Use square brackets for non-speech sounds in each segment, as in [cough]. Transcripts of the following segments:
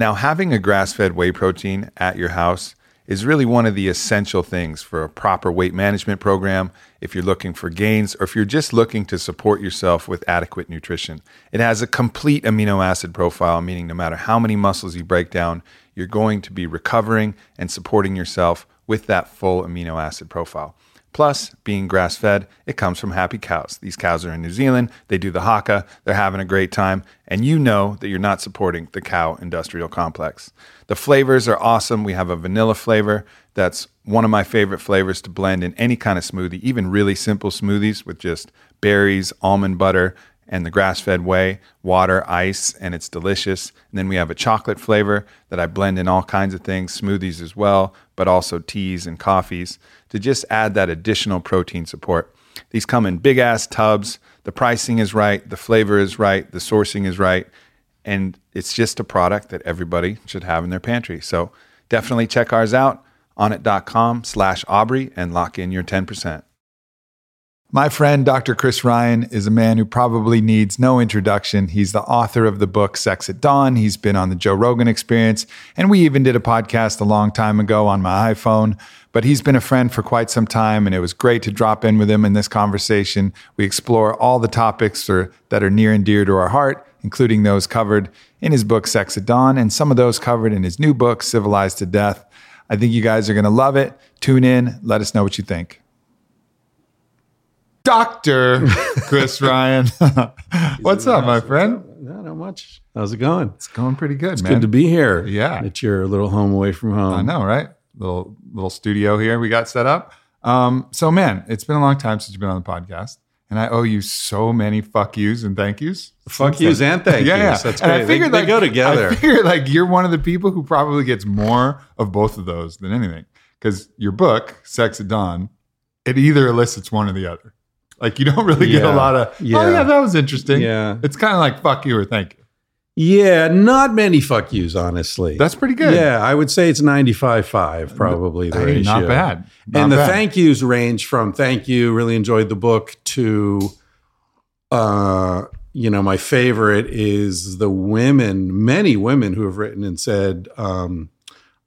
Now, having a grass fed whey protein at your house is really one of the essential things for a proper weight management program if you're looking for gains or if you're just looking to support yourself with adequate nutrition. It has a complete amino acid profile, meaning no matter how many muscles you break down, you're going to be recovering and supporting yourself with that full amino acid profile. Plus, being grass fed, it comes from happy cows. These cows are in New Zealand, they do the haka, they're having a great time, and you know that you're not supporting the cow industrial complex. The flavors are awesome. We have a vanilla flavor that's one of my favorite flavors to blend in any kind of smoothie, even really simple smoothies with just berries, almond butter, and the grass fed whey, water, ice, and it's delicious. And then we have a chocolate flavor that I blend in all kinds of things, smoothies as well, but also teas and coffees to just add that additional protein support. These come in big ass tubs. The pricing is right, the flavor is right, the sourcing is right, and it's just a product that everybody should have in their pantry. So definitely check ours out onnit.com slash Aubrey and lock in your 10%. My friend, Dr. Chris Ryan, is a man who probably needs no introduction. He's the author of the book Sex at Dawn. He's been on the Joe Rogan experience, and we even did a podcast a long time ago on my iPhone. But he's been a friend for quite some time, and it was great to drop in with him in this conversation. We explore all the topics or, that are near and dear to our heart, including those covered in his book Sex at Dawn, and some of those covered in his new book, Civilized to Death. I think you guys are going to love it. Tune in, let us know what you think. Dr. Chris [laughs] Ryan. [laughs] What's up, my friend? Not much. How's it going? It's going pretty good, It's man. good to be here. Yeah. At your little home away from home. I know, right? Little little studio here we got set up. Um, so man, it's been a long time since you've been on the podcast. And I owe you so many fuck yous and thank yous. Fuck yous then. and thank [laughs] yeah, yous. Yeah. That's And I great. They- figured, they like, go together. I figured like you're one of the people who probably gets more of both of those than anything. Because your book, Sex at Dawn, it either elicits one or the other. Like you don't really get a lot of, oh Yeah. yeah, that was interesting. Yeah. It's kind of like fuck you or thank you. Yeah, not many fuck yous, honestly. That's pretty good. Yeah, I would say it's 95-5 probably the Hey, ratio. not bad. Not and the bad. thank yous range from thank you, really enjoyed the book to uh you know, my favorite is the women, many women who have written and said, um,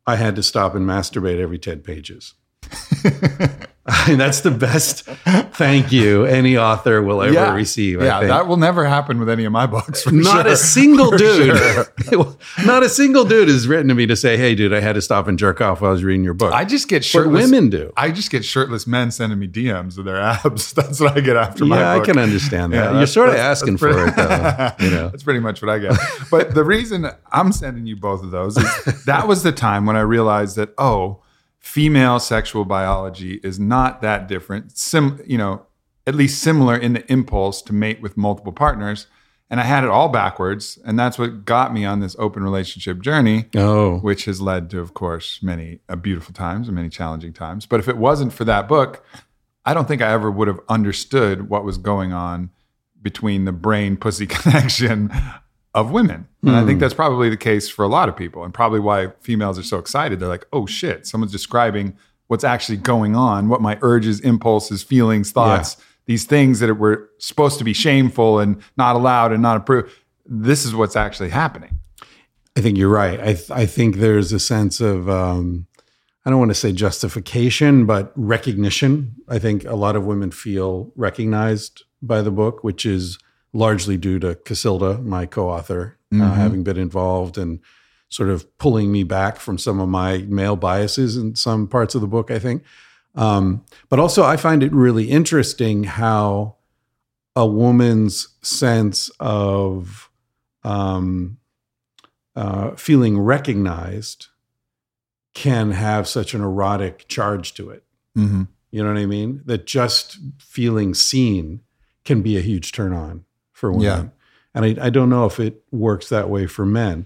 I had to stop and masturbate every 10 pages. [laughs] [laughs] I mean, that's the best thank you any author will ever receive. I Yeah, think. that will never happen with any of my books. Not sure. a single [laughs] For dude, sure. [laughs] not a single dude has written to me to say, "Hey, dude, I had to stop and jerk off while I was reading your book." I just get shirtless. women do. I just get shirtless men sending me DMs of their abs. That's what I get after my yeah, I can understand Yeah, that. You're sort of asking that's for it, though. You know, That's pretty much what I get. But the reason I'm sending you both of those is that was the time when I realized that oh, female sexual biology is not that different. Sim, you know, at least similar in the impulse to mate with multiple partners. And I had it all backwards, and that's what got me on this open relationship journey. oh, which has led to, of course, many uh, beautiful times and many challenging times. But if it wasn't for that book, I don't think I ever would have understood what was going on between the brain pussy [laughs] connection of women. And I think that's probably the case for a lot of people, and probably why females are so excited. They're like, oh shit, someone's describing what's actually going on, what my urges, impulses, feelings, thoughts, these things that were supposed to be shameful and not allowed and not approved. This is what's actually happening. I think you're right. I th- I think there's a sense of um, I don't want to say justification, but recognition. I think a lot of women feel recognized by the book, which is largely due to Cacilda, my co-author, uh, Mhm. having been involved and sort of pulling me back from some of my male biases in some parts of the book. I think, um, but also I find it really interesting how a woman's sense of um, uh, feeling recognized can have such an erotic charge to it. hmm You know what I mean? That just feeling seen can be a huge turn on for women. Yeah. And I, I don't know if it works that way for men.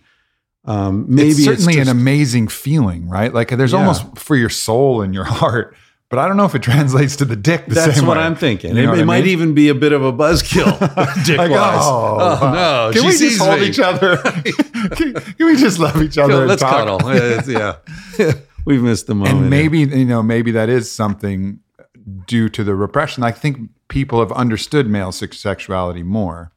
Um, maybe it's certainly just, an amazing feeling, right? Like there's Yeah. almost for your soul and your [laughs] heart, but I don't know if it translates to the dick the That's what way. I'm thinking. You it know it I might mean? even be a bit of a buzzkill, [laughs] [laughs] dick Like, wise. oh, Oh, no. Can we just hold me. each other? can, can we just love each other? Let's talk? cuddle. Yeah. We've missed the moment. and maybe you know maybe that is something due to the repression i think people have understood male sexuality more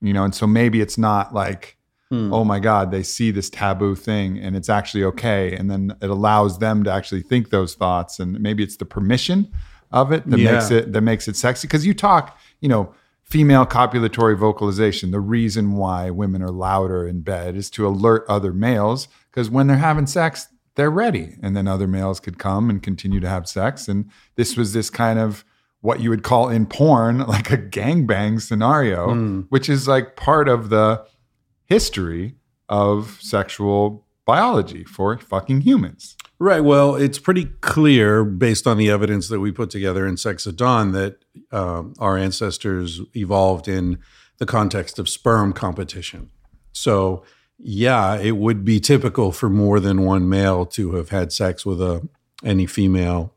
you know and so maybe it's not like Hmm. oh my god they see this taboo thing and it's actually okay and then it allows them to actually think those thoughts and maybe it's the permission of it that Yeah. makes it that makes it sexy because you talk you know female copulatory vocalization the reason why women are louder in bed is to alert other males because when they're having sex they're ready and then other males could come and continue to have sex and this was this kind of what you would call in porn [laughs] like a gangbang scenario Hmm. which is like part of the history of sexual biology for fucking humans Right. Well, it's pretty clear based on the evidence that we put together in Sex at Dawn that um, our ancestors evolved in the context of sperm competition. So, yeah, it would be typical for more than one male to have had sex with a any female.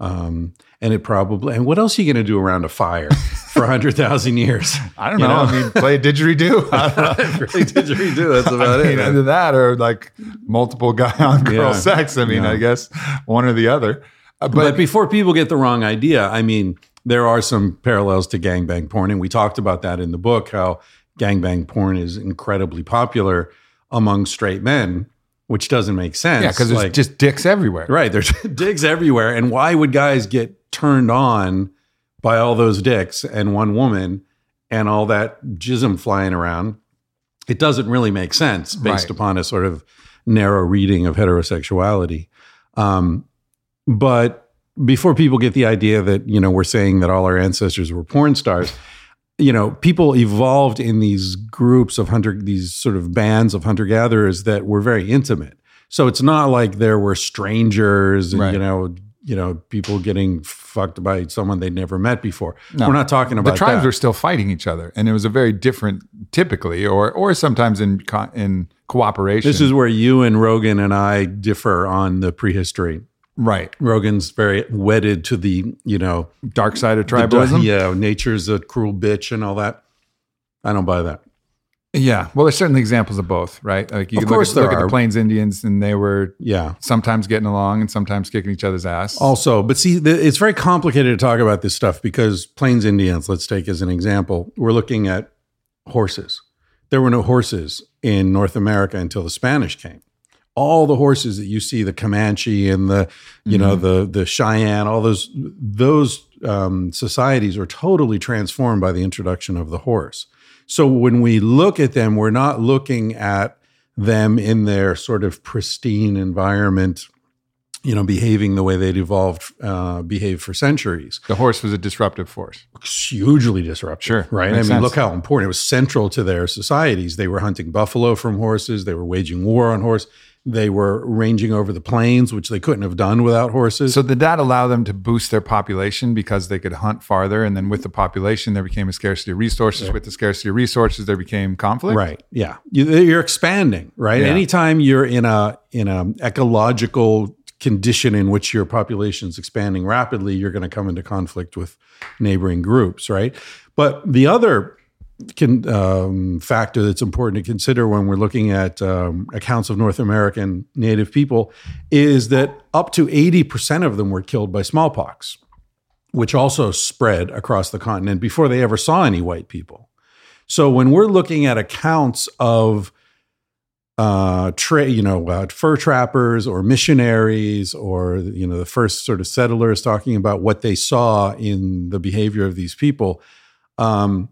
Um, and it probably and what else are you going to do around a fire for hundred thousand years? [laughs] i don't You know, know? i mean play a didgeridoo [laughs] really didgeridoo. That's about [laughs] I mean, it. either that or like multiple guy on girl Yeah. sex. I mean, Yeah. I guess one or the other. Uh, But, but before people get the wrong idea, I mean, there are some parallels to gangbang porn, and we talked about that in the book. How gangbang porn is incredibly popular among straight men, which doesn't make sense. yeah, because there's Like- just dicks everywhere. right, there's [laughs] dicks everywhere, and why would guys get turned on by all those dicks and one woman and all that jism flying around? It doesn't really make sense based Right. upon a sort of narrow reading of heterosexuality. Um, but before people get the idea that you know we're saying that all our ancestors were porn stars, you know, people evolved in these groups of hunter, these sort of bands of hunter gatherers that were very intimate. So it's not like there were strangers, and, Right. you know, you know, people getting fucked by someone they'd never met before. No. We're not talking about The tribes that. were still fighting each other, and it was a very different, typically, or or sometimes in co- in cooperation. this is where you and Rogan and I differ on the prehistory. Right. Rogan's very wedded to the, you know, Dark side of tribalism. yeah, nature's a cruel bitch and all that. I don't buy that. Yeah. Well, there's certainly examples of both, right? Like you Of look, course at, look at the Plains Indians, and they were Yeah. sometimes getting along and sometimes kicking each other's ass. Also, but see, the, it's very complicated to talk about this stuff because Plains Indians, let's take as an example, we're looking at horses. There were no horses in North America until the Spanish came. All the horses that you see, the Comanche and the, you know, the the Cheyenne, all those those um, societies were totally transformed by the introduction of the horse. So when we look at them, we're not looking at them in their sort of pristine environment you know, behaving the way they'd evolved, uh, behaved for centuries. the horse was a disruptive force. Hugely disruptive. Sure. Right. I mean, sense. look how important it was central to their societies. They were hunting buffalo from horses. They were waging war on horse. They were ranging over the plains, which they couldn't have done without horses. So did that allow them to boost their population because they could hunt farther, and then with the population there became a scarcity of resources. With the scarcity of resources, there became conflict. Right. Yeah. You, you're expanding. Right. Yeah. Anytime you're in a in a ecological condition in which your population's expanding rapidly, you're going to come into conflict with neighboring groups. Right. But the other can, um, factor that's important to consider when we're looking at um, accounts of North American Native people is that up to 80% of them were killed by smallpox, which also spread across the continent before they ever saw any white people. So when we're looking at accounts of uh, tra- you know, uh, fur trappers or missionaries or you know the first sort of settlers talking about what they saw in the behavior of these people. Um,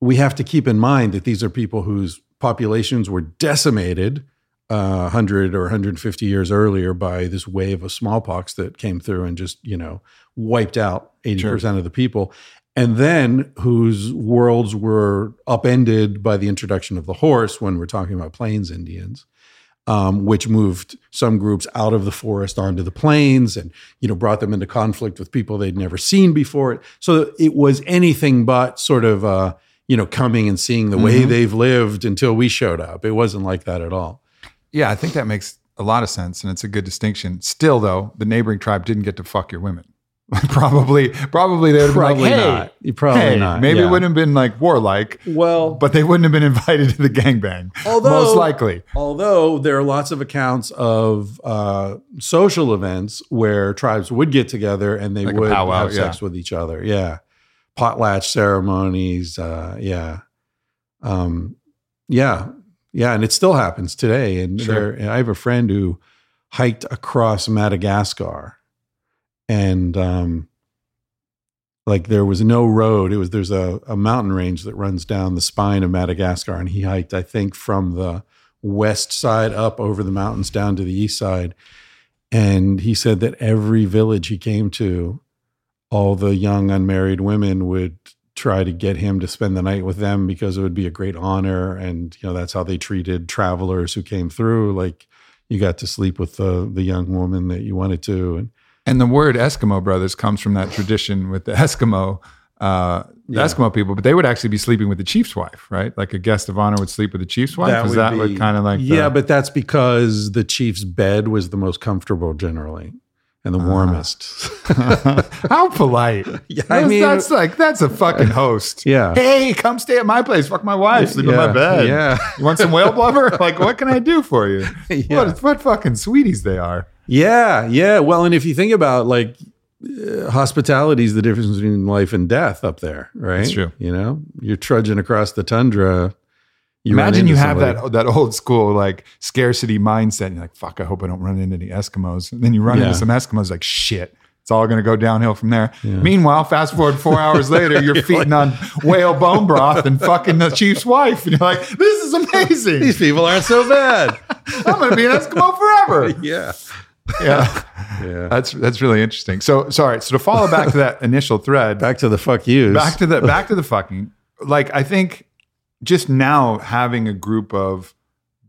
we have to keep in mind that these are people whose populations were decimated uh, 100 or 150 years earlier by this wave of smallpox that came through and just you know wiped out 80% Sure. of the people and then whose worlds were upended by the introduction of the horse when we're talking about plains indians um, which moved some groups out of the forest onto the plains and you know brought them into conflict with people they'd never seen before so it was anything but sort of uh, you know coming and seeing the way Mhm. they've lived until we showed up it wasn't like that at all Yeah, I think that makes a lot of sense, and it's a good distinction. Still, though, the neighboring tribe didn't get to fuck your women. [laughs] probably, probably they would have been Probably like, "Hey, not. You probably hey," not. Maybe yeah. it wouldn't have been like warlike, Well, but they wouldn't have been [laughs] invited to the gangbang. Although- most likely, although there are lots of accounts of uh, social events where tribes would get together and they Like would powwow, have sex with each other. Yeah, potlatch ceremonies. Uh, yeah, um, yeah, yeah, and it still happens today. And Sure. there, I have a friend who hiked across Madagascar, and um, like there was no road. It was there's a, a mountain range that runs down the spine of Madagascar, and he hiked, I think, from the west side up over the mountains down to the east side. And he said that every village he came to, all the young unmarried women would try to get him to spend the night with them because it would be a great honor. And you know that's how they treated travelers who came through. Like you got to sleep with the the young woman that you wanted to, and and the word Eskimo brothers comes from that tradition with the Eskimo. Uh, the Yeah. Eskimo people, but they would actually be sleeping with the chief's wife, right? Like a guest of honor would sleep with the chief's wife. Is that be- what kind of like? the- yeah, but that's because the chief's bed was the most comfortable generally and the Ah. warmest. [laughs] How polite. [laughs] Yeah, That's, I mean, that's like that's a fucking host. yeah. Hey, come stay at my place. Fuck my wife. Sleep in my bed. yeah. You want some whale blubber? [laughs] like, what can I do for you? Yeah. What what fucking sweeties they are. Yeah, yeah. Well, and if you think about like uh, hospitality is the difference between life and death up there, right? That's true. You know, you're trudging across the tundra. You Imagine you have somebody. that that old school like scarcity mindset. And you're like, fuck, I hope I don't run into any Eskimos. And then you run Yeah. into some Eskimos, like shit. It's all going to go downhill from there. Yeah. Meanwhile, fast forward four hours [laughs] later, you're feeding on whale bone broth and fucking the chief's wife, and you're like, "This is amazing. These people aren't so bad. [laughs] I'm going to be an Eskimo forever." [laughs] yeah, Yeah, yeah. that's that's really interesting. So, sorry. So to follow back to that initial thread, Back to the fuck yous. back to the back to the fucking like i think just now having a group of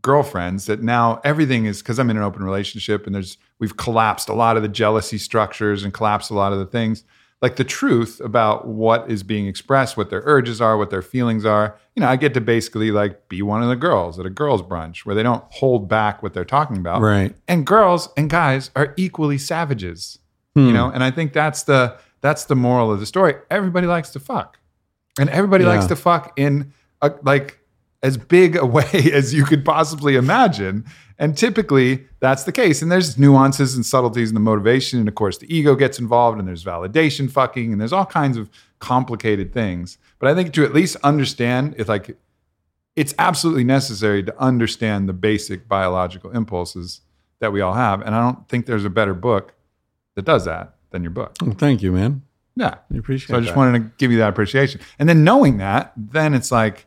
girlfriends that now everything is because i'm in an open relationship and there's we've collapsed a lot of the jealousy structures and collapsed a lot of the things. Like the truth about what is being expressed what their urges are what their feelings are you know i get to basically like be one of the girls at a girls brunch where they don't hold back what they're talking about. Right. and girls and guys are equally savages Hmm. you know and i think that's the that's the moral of the story. Everybody likes to fuck. And everybody likes to fuck in like as big a [laughs] way as you could possibly imagine. And typically that's the case. And there's nuances and subtleties in the motivation. And of course the ego gets involved and there's validation fucking and there's all kinds of complicated things. But i think to at least understand it's like it's absolutely necessary to understand the basic biological impulses that we all have. And i don't think there's a better book that does that than your book. Well, thank you, man. Yeah I appreciate. so I just that. wanted to give you that appreciation. And then knowing that, then it's like,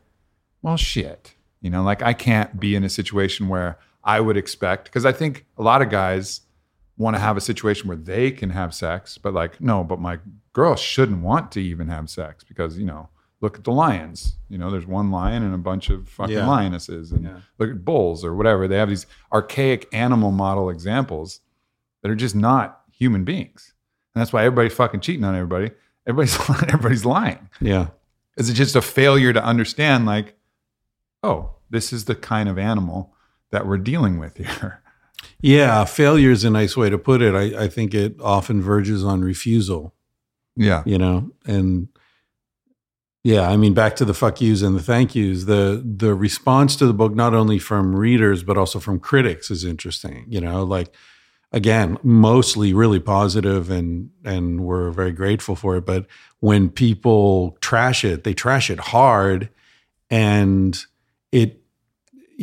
well, shit. You know, like I can't be in a situation where I would expect, because I think a lot of guys want to have a situation where they can have sex, but like, no, but my girl shouldn't want to even have sex because, you know, look at the lions. You know, there's one lion and a bunch of fucking Yeah. lionesses. And Yeah. look at bulls or whatever. They have these archaic animal model examples that are just not human beings. That's why everybody's fucking cheating on everybody. Everybody's [laughs] everybody's lying. Yeah. Is it just a failure to understand like, oh, this is the kind of animal that we're dealing with here? Yeah. Failure is a nice way to put it. I, I think it often verges on refusal. Yeah. you know and yeah i mean back to the fuck yous and the thank yous the the response to the book not only from readers but also from critics is interesting you know like again mostly really positive and and we're very grateful for it but when people trash it they trash it hard and it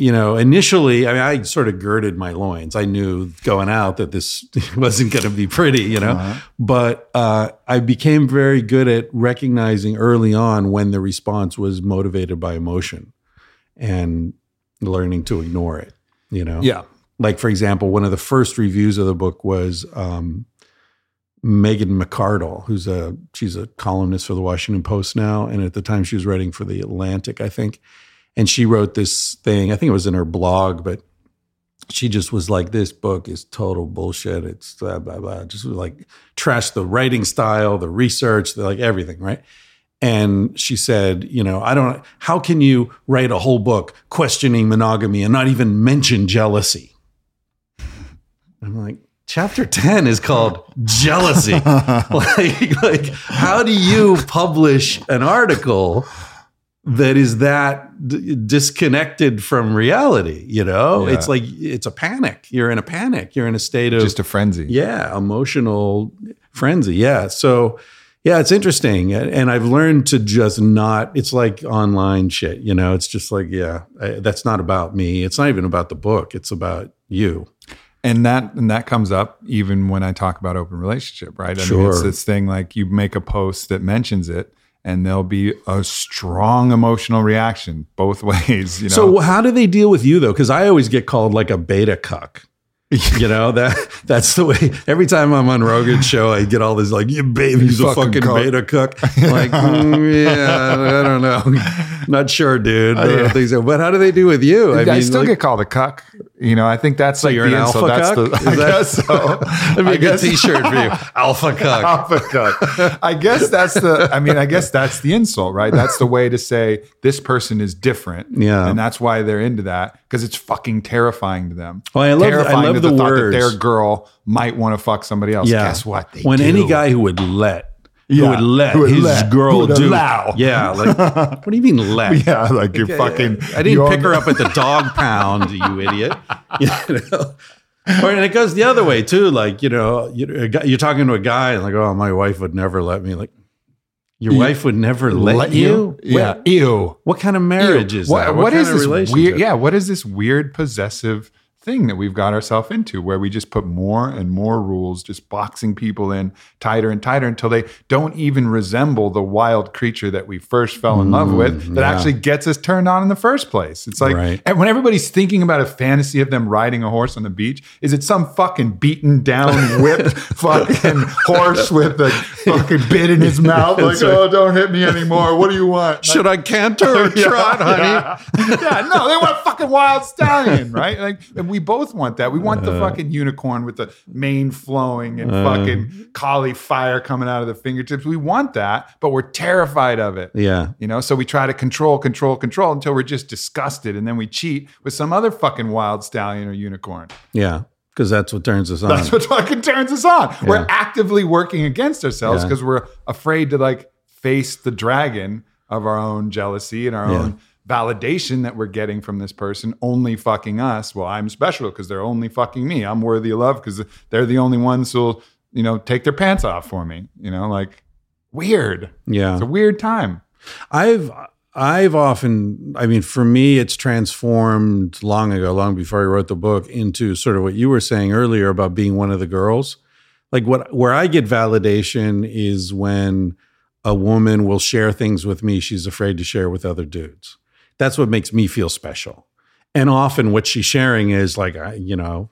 you know, initially, I mean, I sort of girded my loins. I knew going out that this [laughs] wasn't going to be pretty, you know, Uh-huh. but uh, I became very good at recognizing early on when the response was motivated by emotion and learning to ignore it, you know? Yeah. Like, for example, one of the first reviews of the book was um, Megan McArdle, who's a she's a columnist for the Washington Post now, and at the time she was writing for the Atlantic, I think. And she wrote this thing. I think it was in her blog, but she just was like, "This book is total bullshit. It's blah blah blah." Just like trash the writing style, the research, the, like everything, right? And she said, "You know, I don't. How can you write a whole book questioning monogamy and not even mention jealousy?" I'm like, chapter 10 is called jealousy. [laughs] like, like, how do you publish an article that is that d- disconnected from reality? You know, Yeah. it's like, it's a panic. You're in a panic. You're in a state of, Just a frenzy. yeah, emotional frenzy. Yeah. So, yeah, it's interesting. And I've learned to just not, it's like online shit, you know, it's just like, yeah, I, that's not about me. It's not even about the book. It's about you. And that and that comes up even when I talk about open relationship, right? I mean, Sure. it's this thing like you make a post that mentions it, and there'll be a strong emotional reaction both [laughs] ways. You know, So how do they deal with you though? Because I always get called like a beta cuck. [laughs] you know that that's the way. Every time I'm on Rogan's show, I get all this like, "You baby's a fucking fucking cuck." beta cuck." I'm [laughs] like, mm, yeah, I don't know, not sure, dude. Oh, I yeah. so. But how do they do with you? I, mean, still like, get called a cuck. You know, I think that's like you're an the insult. alpha That's cuck? the, I that- guess so. [laughs] That'd be I a good guess- [laughs] T-shirt for you, alpha cuck. alpha cuck. I guess that's the. I mean, I guess that's the insult, right? That's the way to say this person is different. Yeah. and that's why they're into that because it's fucking terrifying to them. Well, I love- I love to the thought words. that their girl might want to fuck somebody else. Yeah. Guess what? They when do. any guy who would let. Yeah. Who would let Who would his let. girl do? allow. Yeah, like [laughs] what do you mean let? yeah, like you're fucking. I didn't pick her up at the [laughs] dog pound, you idiot. [laughs] You know? Or, and it goes the other way too. Like you know, you, you're talking to a guy and like, oh, my wife would never let me. Like, your You- wife would never let, you? Yeah, What, ew. what kind of marriage is What- that? what kind is this weird? Yeah, what is this weird possessive thing that we've got ourselves into, where we just put more and more rules, just boxing people in tighter and tighter until they don't even resemble the wild creature that we first fell in love with, mm, that yeah. actually gets us turned on in the first place. It's like Right. and when everybody's thinking about a fantasy of them riding a horse on the beach, is it some fucking beaten down, [laughs] whipped fucking horse with a fucking bit in his mouth? [laughs] Like, oh, don't hit me anymore. What do you want? Should I canter or [laughs] trot, honey? Yeah. Yeah, no, they want a fucking wild stallion, right? Like, and we both want that. We want the Uh. fucking unicorn with the mane flowing and fucking collie fire coming out of the fingertips. We want that, but we're terrified of it. Yeah. You know, so we try to control, control, control until we're just disgusted, and then we cheat with some other fucking wild stallion or unicorn. Yeah. Because that's what turns us on. That's what fucking turns us on. Yeah. We're actively working against ourselves Yeah. because we're afraid to like face the dragon of our own jealousy and our Yeah. own validation that we're getting from this person only fucking us. Well, I'm special because they're only fucking me. I'm worthy of love because they're the only ones who'll, you know, take their pants off for me. You know, like weird. yeah. It's a weird time. I've I've often I mean for me it's transformed long ago, long before I wrote the book into sort of what you were saying earlier about being one of the girls. Like what where I get validation is when a woman will share things with me she's afraid to share with other dudes. That's what makes me feel special. And often what she's sharing is like I, you know,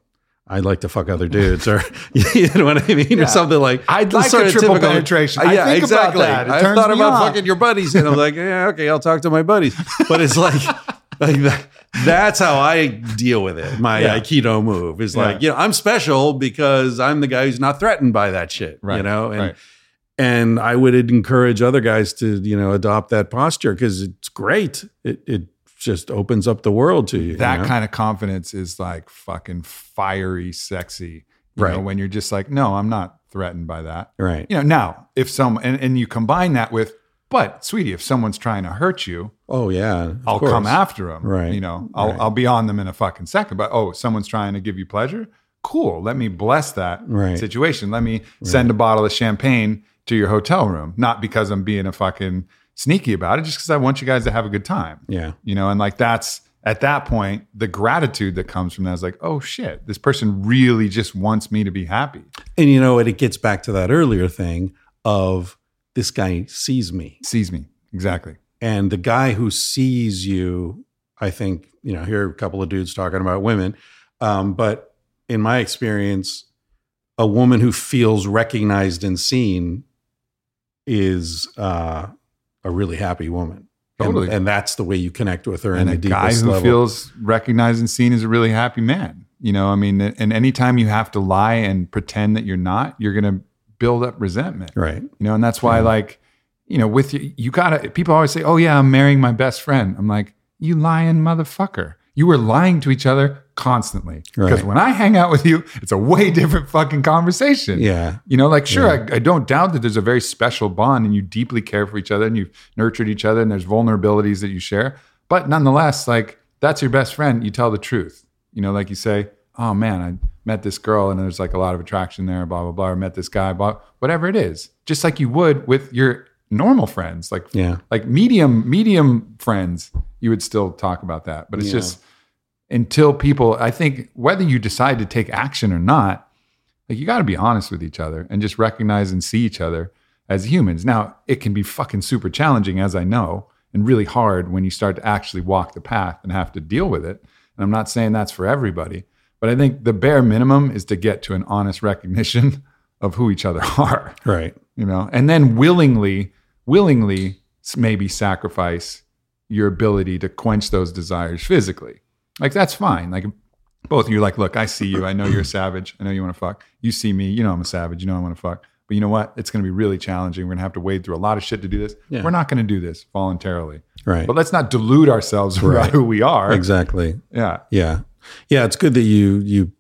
I'd like to fuck other dudes, or [laughs] you know what I mean, Yeah. or something like. I'd like sort a of triple typical- penetration. Uh, I yeah, think about exactly. that. It I've turns thought about on. fucking your buddies, and I'm like, yeah, okay, I'll talk to my buddies. But it's like, [laughs] like that, that's how I deal with it. My Yeah. Aikido move is like, you know, I'm special because I'm the guy who's not threatened by that shit. Right, You know, and right. And I would encourage other guys to you know adopt that posture because it's great. It it just opens up the world to you. you that know? kind of confidence is like fucking fiery, sexy. You Right. know, when you're just like, no, I'm not threatened by that. right. You know, now if some and, and you combine that with, but sweetie, if someone's trying to hurt you, Oh yeah, I'll course. come after them. Right. You know, I'll Right. I'll be on them in a fucking second. But oh, someone's trying to give you pleasure. Cool. Let me bless that Right. situation. Let me send a bottle of champagne to your hotel room, not because I'm being a fucking sneaky about it, just because I want you guys to have a good time Yeah. you know and like that's at that point, the gratitude that comes from that is like, oh shit, this person really just wants me to be happy. And you know, and it gets back to that earlier thing of this guy sees me. Sees me. Exactly. And the guy who sees you, I think, you know, here are a couple of dudes talking about women. Um, but in my experience, a woman who feels recognized and seen is uh, a really happy woman. Totally. And, and that's the way you connect with her and in a the guy who level. feels recognized and seen is a really happy man. You know, I mean, and anytime you have to lie and pretend that you're not, you're going to build up resentment. right. You know, and that's why, like, you know, with you, you gotta. People always say, "Oh yeah, I'm marrying my best friend." I'm like, you lying motherfucker. You were lying to each other constantly. Because Right. when I hang out with you, it's a way [laughs] different fucking conversation. Yeah. You know, like, sure, I, I don't doubt that there's a very special bond and you deeply care for each other and you've nurtured each other and there's vulnerabilities that you share. But nonetheless, like, that's your best friend. You tell the truth. You know, like you say, oh man, I met this girl and there's like a lot of attraction there, blah, blah, blah, or met this guy, blah, whatever it is. Just like you would with your normal friends, like, Yeah. like medium, medium friends, you would still talk about that. But it's Yeah. just until people, I think whether you decide to take action or not, like you got to be honest with each other and just recognize and see each other as humans. Now, it can be fucking super challenging, as I know, and really hard when you start to actually walk the path and have to deal with it. And I'm not saying that's for everybody, but I think the bare minimum is to get to an honest recognition [laughs] of who each other [laughs] are, Right. you know, and then willingly, willingly maybe sacrifice your ability to quench those desires physically. Like that's fine. Like both of you are like, look, I see you. I know you're a savage. I know you want to fuck. You see me. You know I'm a savage. You know I want to fuck. But you know what? It's going to be really challenging. We're going to have to wade through a lot of shit to do this. Yeah. We're not going to do this voluntarily. Right. But let's not delude ourselves about Right. who we are. Exactly. Yeah. Yeah. Yeah. It's good that you you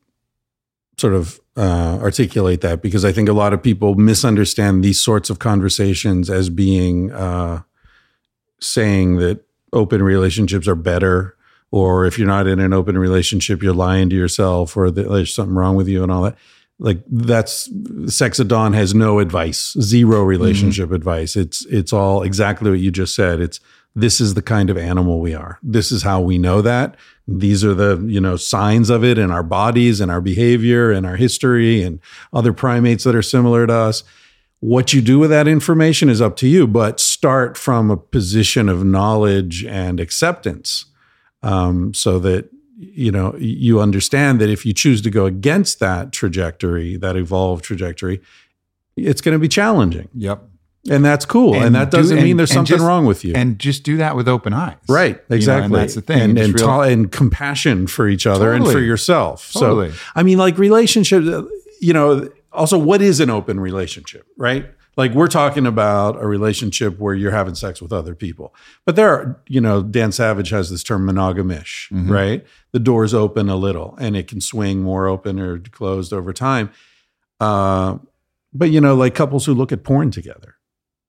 sort of uh, articulate that because I think a lot of people misunderstand these sorts of conversations as being uh, saying that open relationships are better, or if you're not in an open relationship, you're lying to yourself, or there's something wrong with you, and all that. Like that's Sex at Dawn has no advice, zero mm-hmm. relationship advice. It's it's all exactly what you just said. It's this is the kind of animal we are. This is how we know that. These are the, you know, signs of it in our bodies and our behavior and our history and other primates that are similar to us. What you do with that information is up to you, but start from a position of knowledge and acceptance um, so that you know you understand that if you choose to go against that trajectory, that evolved trajectory, it's going to be challenging, Yep. and that's cool. And, And that do- doesn't and- mean there's something just- wrong with you. And just do that with open eyes. Right, You know, exactly. and that's the thing. and and, and compassion for each other and for yourself. Totally. So, I mean, like relationships. You know, also, what is an open relationship, right? Like we're talking about a relationship where you're having sex with other people, but there are, you know, Dan Savage has this term monogamish, Mhm. right? The door's open a little, and it can swing more open or closed over time. Uh, but you know, like couples who look at porn together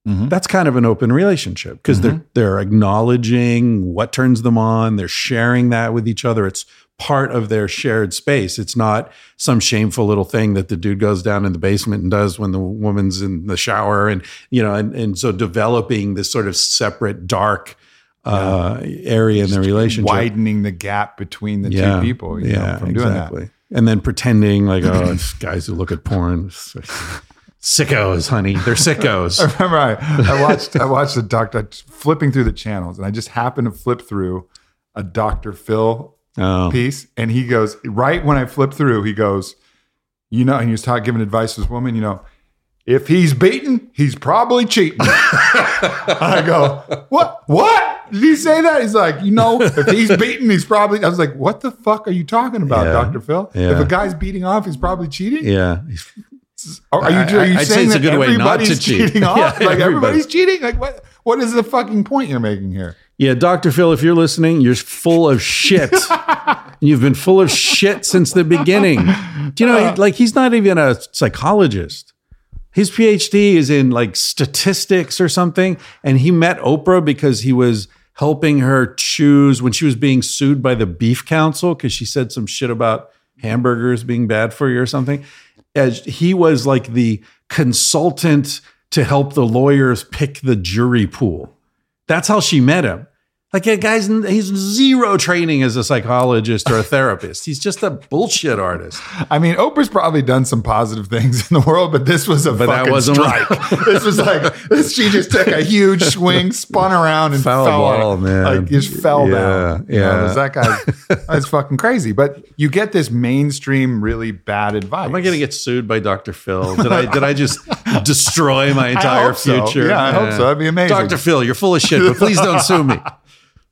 Mhm. that's kind of an open relationship because Mm-hmm. they're they're acknowledging what turns them on they're sharing that with each other it's part of their shared space it's not some shameful little thing that the dude goes down in the basement and does when the woman's in the shower and you know and, and so developing this sort of separate dark uh, area in the relationship Widening the gap between the two people. You know, from doing that. and then pretending like oh it's guys who look at porn sickos honey they're sickos [laughs] I remember I, I watched I watched a doctor flipping through the channels, and I just happened to flip through a Dr. Phil oh piece, and he goes right when I flip through, he goes, you know, and he was talking, giving advice to this woman, you know, if he's beaten, he's probably cheating. [laughs] I go, what? What? Did he say that? He's like, you know, if he's beaten, he's probably. I was like, what the fuck are you talking about, Yeah. Dr. Phil? If a guy's beating off, he's probably cheating. yeah Are, are you, are you I- saying it's a that good way not to everybody's cheat. cheating [laughs] off? Yeah, like everybody. everybody's cheating? Like what? What is the fucking point you're making here? Yeah, Dr. Phil, if you're listening, you're full of shit. [laughs] You've been full of shit since the beginning. Do you know, uh. like, he's not even a psychologist. His PhD is in like statistics or something. And he met Oprah because he was helping her choose when she was being sued by the Beef Council because she said some shit about hamburgers being bad for you or something. As he was like the consultant to help the lawyers pick the jury pool. That's how she met him. Like a guy's he's zero training as a psychologist or a therapist. He's just a bullshit artist. I mean, Oprah's probably done some positive things in the world, but this was a But that fucking wasn't one. strike. [laughs] this was like this, she just took a huge swing, spun around, and Foul fell ball, on- man. Like just fell Yeah, down. You know, yeah. there's that guy. [laughs] That's fucking crazy. But you get this mainstream, really bad advice. Am I going to get sued by Dr. Phil? Did I did I just [laughs] destroy my entire hope so. future? Yeah, I hope so. That'd be amazing. Dr. Phil, you're full of shit, but please don't sue me.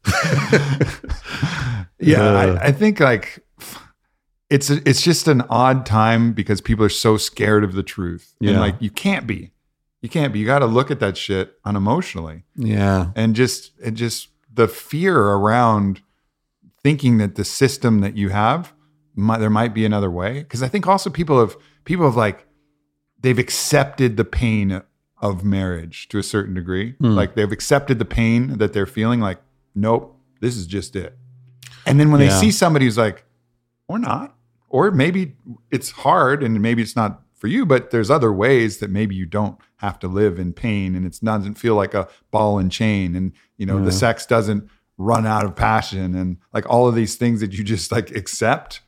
[laughs] Yeah, Uh. I, I think like it's it's just an odd time because people are so scared of the truth, and Yeah. like you can't be, you can't be. You got to look at that shit unemotionally, Yeah. and just and just the fear around thinking that the system that you have might, there might be another way. Because I think also people have people have like they've accepted the pain of marriage to a certain degree. Hmm. Like they've accepted the pain that they're feeling. Like, nope, this is just it. And then when they see somebody who's like, or not, or maybe it's hard and maybe it's not for you, but there's other ways that maybe you don't have to live in pain and it doesn't feel like a ball and chain and you know Yeah. the sex doesn't run out of passion and like all of these things that you just like accept.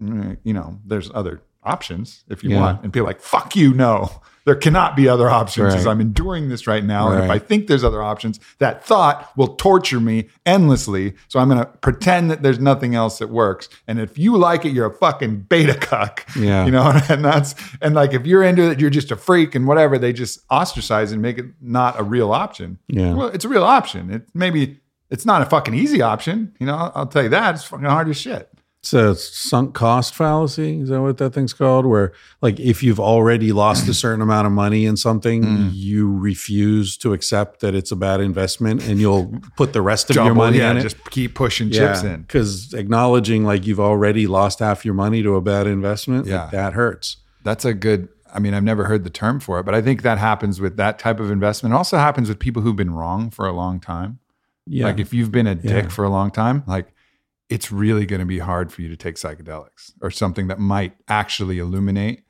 mm, You know, there's other options if you Yeah. want, and people are like, fuck you, no. There cannot be other options because Right. I'm enduring this right now. And if I think there's other options, that thought will torture me endlessly. So I'm going to pretend that there's nothing else that works. And if you like it, you're a fucking beta cuck. Yeah. You know, [laughs] and that's, and like if you're into it, you're just a freak and whatever, they just ostracize and make it not a real option. Yeah. Well, it's a real option. It maybe, it's not a fucking easy option. You know, I'll, I'll tell you that. It's fucking hard as shit. It's a sunk cost fallacy. Is that what that thing's called? Where, like, if you've already lost a certain amount of money in something, Mm. you refuse to accept that it's a bad investment and you'll put the rest of your money yeah, in it. just keep pushing chips in. Because acknowledging like you've already lost half your money to a bad investment, like, Yeah. that hurts. That's a good. I mean, I've never heard the term for it, but I think that happens with that type of investment. It also happens with people who've been wrong for a long time. Yeah. Like if you've been a dick Yeah. for a long time, like it's really going to be hard for you to take psychedelics or something that might actually illuminate,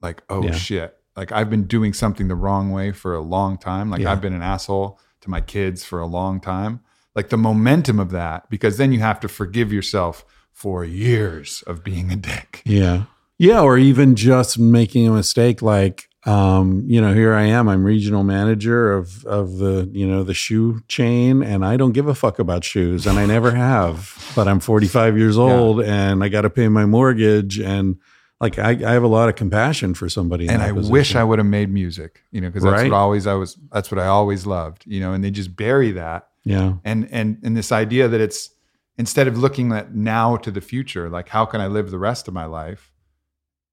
like, oh Yeah. shit, like I've been doing something the wrong way for a long time. Like Yeah. I've been an asshole to my kids for a long time. Like the momentum of that, because then you have to forgive yourself for years of being a dick. Yeah. Yeah. Or even just making a mistake like, um, you know, here I am, I'm regional manager of of the, you know, the shoe chain, and I don't give a fuck about shoes, and I never [laughs] have. But I'm 45 years old and I gotta pay my mortgage and like I, I have a lot of compassion for somebody. in and I wish. I would have made music, you know, because that's Right. what always I was. That's what I always loved, you know. And they just bury that, Yeah. and and and this idea that it's instead of looking at now to the future, like how can I live the rest of my life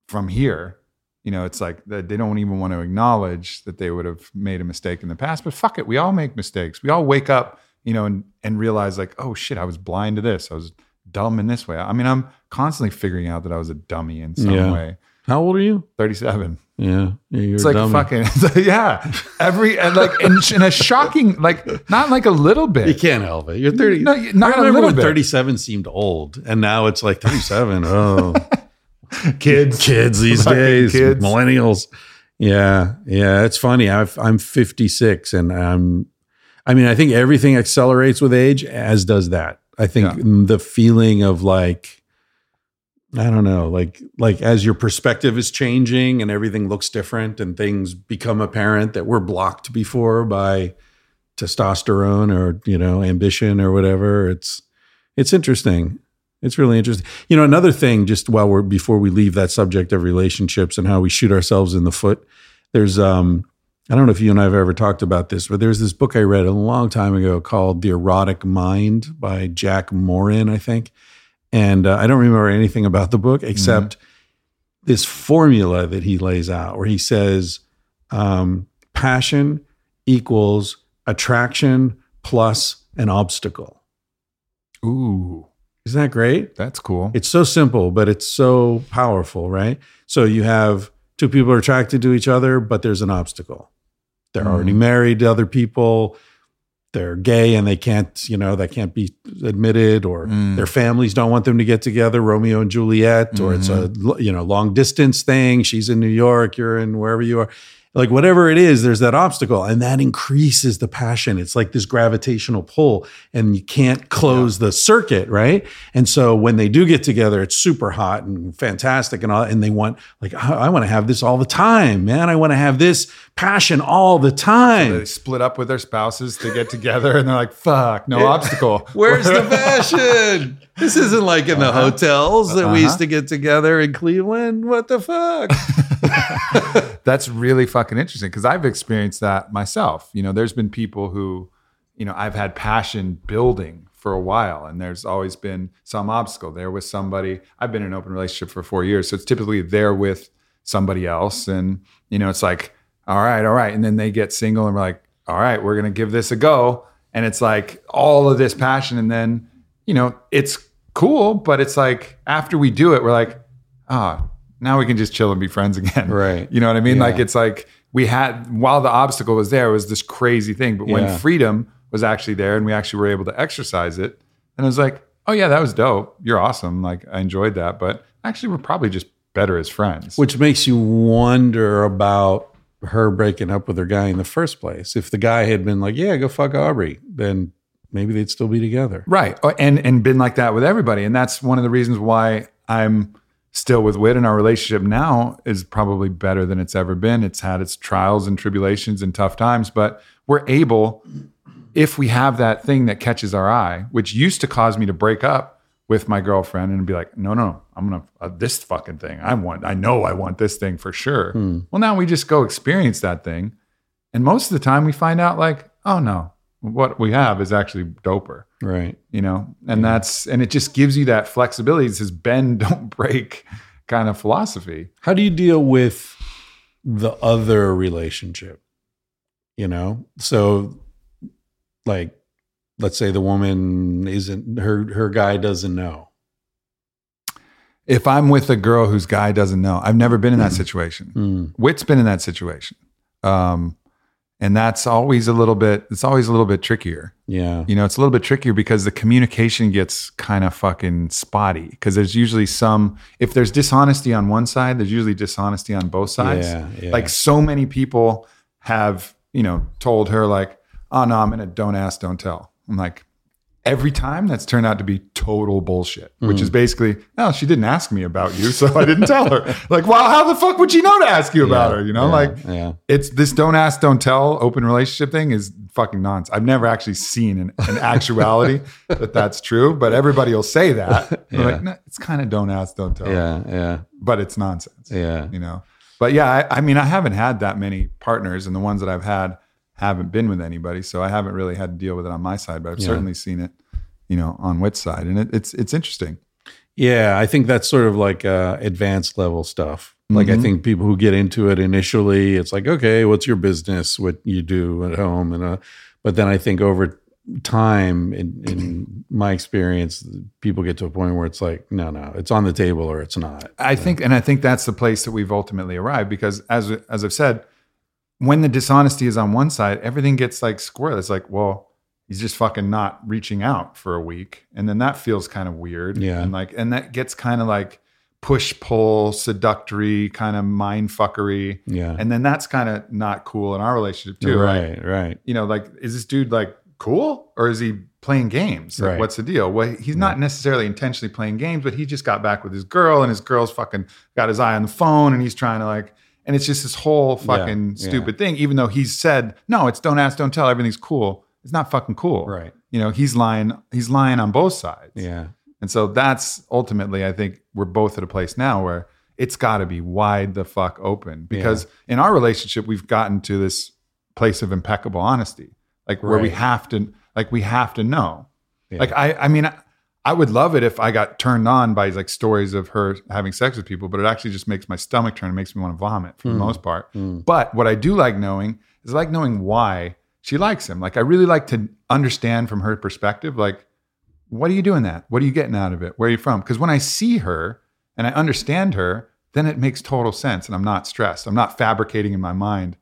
from here? You know, it's like that they don't even want to acknowledge that they would have made a mistake in the past. But fuck it, we all make mistakes. We all wake up, you know, and and realize like, oh shit, I was blind to this. I was dumb in this way. I mean, I'm constantly figuring out that I was a dummy in some Yeah. way. How old are you? Thirty-seven. Yeah. yeah It's like dummy. fucking [laughs] yeah. Every and like in, in a shocking like not like a little bit. You can't help it. You're 30. No, not I a remember little when bit. 37 seemed old, and now it's like 37. Oh, [laughs] [laughs] Kids, kids these days, kids. millennials. Yeah, yeah, it's funny. I've, I'm 56, and I'm. I mean, I think everything accelerates with age, as does that. I think Yeah. the feeling of like, I don't know, like like as your perspective is changing and everything looks different, and things become apparent that were blocked before by testosterone or you know ambition or whatever. It's it's interesting. It's really interesting. You know, another thing, just while we're before we leave that subject of relationships and how we shoot ourselves in the foot, there's um, I don't know if you and I have ever talked about this, but there's this book I read a long time ago called The Erotic Mind by Jack Morin, I think. And uh, I don't remember anything about the book except this formula that he lays out where he says um, passion equals attraction plus an obstacle. Ooh, Isn't that great? that's cool. It's so simple, but it's so powerful, right? So you have two people are attracted to each other, but there's an obstacle. They're already Mhm. married to other people. They're gay and they can't, you know, that can't be admitted, or Mm. their families don't want them to get together, Romeo and Juliet, or it's a Mm-hmm. you know long distance thing. She's in New York, you're in wherever you are, like whatever it is, there's that obstacle, and that increases the passion. It's like this gravitational pull, and you can't close the circuit, right? And so when they do get together, it's super hot and fantastic, and all, and they want like I, I want to have this all the time, man. I want to have this passion all the time. They split up with their spouses to get together, and they're like, "Fuck, no obstacle." [laughs] Where's the passion? This isn't like in the uh-huh. hotels that we used uh-huh. to get together in Cleveland. What the fuck? [laughs] That's really fucking interesting because I've experienced that myself. You know, there's been people who, you know, I've had passion building for a while, and there's always been some obstacle. There with somebody. I've been in an open relationship for four years, so it's typically there with somebody else, and you know, it's like, all right, all right, and then they get single, and we're like, all right, we're gonna give this a go, and it's like all of this passion, and then, you know, it's cool, but it's like after we do it, we're like, ah, now we can just chill and be friends again. [laughs] Right. You know what I mean? Yeah. Like it's like we had while the obstacle was there, it was this crazy thing. But Yeah. when freedom was actually there and we actually were able to exercise it, and it was like, oh yeah, that was dope. You're awesome. Like I enjoyed that. But actually we're probably just better as friends. Which makes you wonder about her breaking up with her guy in the first place. If the guy had been like, "Yeah, go fuck Aubrey," then maybe they'd still be together. Right. Oh, And and been like that with everybody. And that's one of the reasons why I'm still with Whit and our relationship now is probably better than it's ever been. It's had its trials and tribulations and tough times, but we're able, if we have that thing that catches our eye, which used to cause me to break up with my girlfriend and be like, no, no, I'm gonna uh, this fucking thing. I want, I know I want this thing for sure. Well, now we just go experience that thing. And most of the time we find out like, oh no, what we have is actually doper Right. you know and that's and it just gives you that flexibility it says bend [laughs] don't break kind of philosophy How do you deal with the other relationship? You know, so like, let's say the woman isn't her her guy doesn't know. if i'm with a girl whose guy doesn't know i've never been in that situation Mm. Whit's been in that situation um and that's always a little bit it's always a little bit trickier Yeah. you know it's a little bit trickier because the communication gets kind of fucking spotty because there's usually some if there's dishonesty on one side there's usually dishonesty on both sides Yeah, yeah. like so many people have you know told her like oh no i'm in a don't ask don't tell i'm like every time that's turned out to be total bullshit which Mm. is basically no she didn't ask me about you so i didn't tell her [laughs] like well how the fuck would she know to ask you about Yeah, her you know yeah, like yeah. it's this don't ask don't tell open relationship thing is fucking nonsense i've never actually seen an, an actuality [laughs] that that's true but everybody will say that [laughs] like no, it's kind of don't ask don't tell Yeah. Yeah. but it's nonsense Yeah. you know but yeah I, I mean i haven't had that many partners and the ones that i've had haven't been with anybody so i haven't really had to deal with it on my side but i've Yeah. certainly seen it you know on Whit's side and it, it's it's interesting Yeah, I think that's sort of like uh, advanced level stuff. Like I Mhm. think people who get into it initially, it's like, okay, what's your business? What you do at home? And uh, but then I think over time, in, in my experience, people get to a point where it's like, no, no, it's on the table or it's not. I think, and I think that's the place that we've ultimately arrived because, as as I've said, when the dishonesty is on one side, everything gets like square. It's like, well, he's just fucking not reaching out for a week, and then that feels kind of weird. Yeah. and like, and that gets kind of like push pull, seductory, kind of mind fuckery, Yeah, and then that's kind of not cool in our relationship too. Like, right, right. you know, like, is this dude like cool or is he playing games? Like, Right. what's the deal? Well, he's not necessarily intentionally playing games, but he just got back with his girl and his girl's fucking got his eye on the phone and he's trying to like, and it's just this whole fucking yeah. stupid thing, even though he's said, no, it's don't ask, don't tell, everything's cool. It's not fucking cool. Right. You know, he's lying, he's lying on both sides. Yeah, And so that's ultimately, I think we're both at a place now where it's got to be wide the fuck open because in our relationship, we've gotten to this place of impeccable honesty, like where we have to, like we have to know. Yeah. Like I, I mean, I, I would love it if I got turned on by like stories of her having sex with people, but it actually just makes my stomach turn. It makes me want to vomit for the hmm. most part. Hmm. But what I do like knowing is I like knowing why she likes him. Like I really like to understand from her perspective, like what are you doing that? What are you getting out of it? Where are you from? Because when I see her and I understand her, then it makes total sense and I'm not stressed. I'm not fabricating in my mind,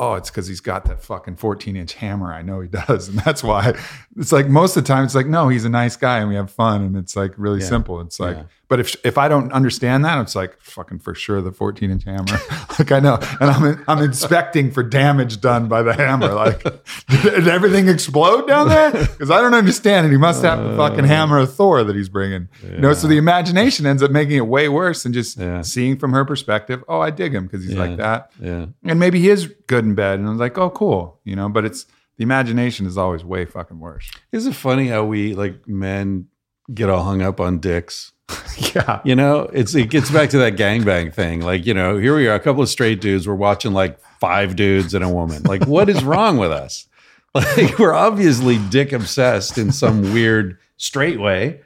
oh, it's because he's got that fucking 14 inch hammer. I know he [laughs] does. And that's why it's like most of the time it's like, no, he's a nice guy and we have fun. And it's like really Yeah. simple. It's like, Yeah. But if, if I don't understand that, it's like fucking for sure the 14 inch hammer. [laughs] like I know. And I'm, I'm inspecting for damage done by the hammer. Like, [laughs] did everything explode down there? Because I don't understand it. He must have the fucking uh, hammer of Thor that he's bringing. You know, so the imagination ends up making it way worse than just Yeah. seeing from her perspective. Oh, I dig him because he's Yeah. like that Yeah. and maybe he is good in bed and I'm like oh cool you know but it's the imagination is always way fucking worse Isn't it funny how we like men get all hung up on dicks? [laughs] yeah You know, it's it gets back to that gangbang thing. Like, you know, here we are, a couple of straight dudes. We're watching like five dudes and a woman. Like, what is wrong with us? [laughs] Like, we're obviously dick obsessed in some weird straight way.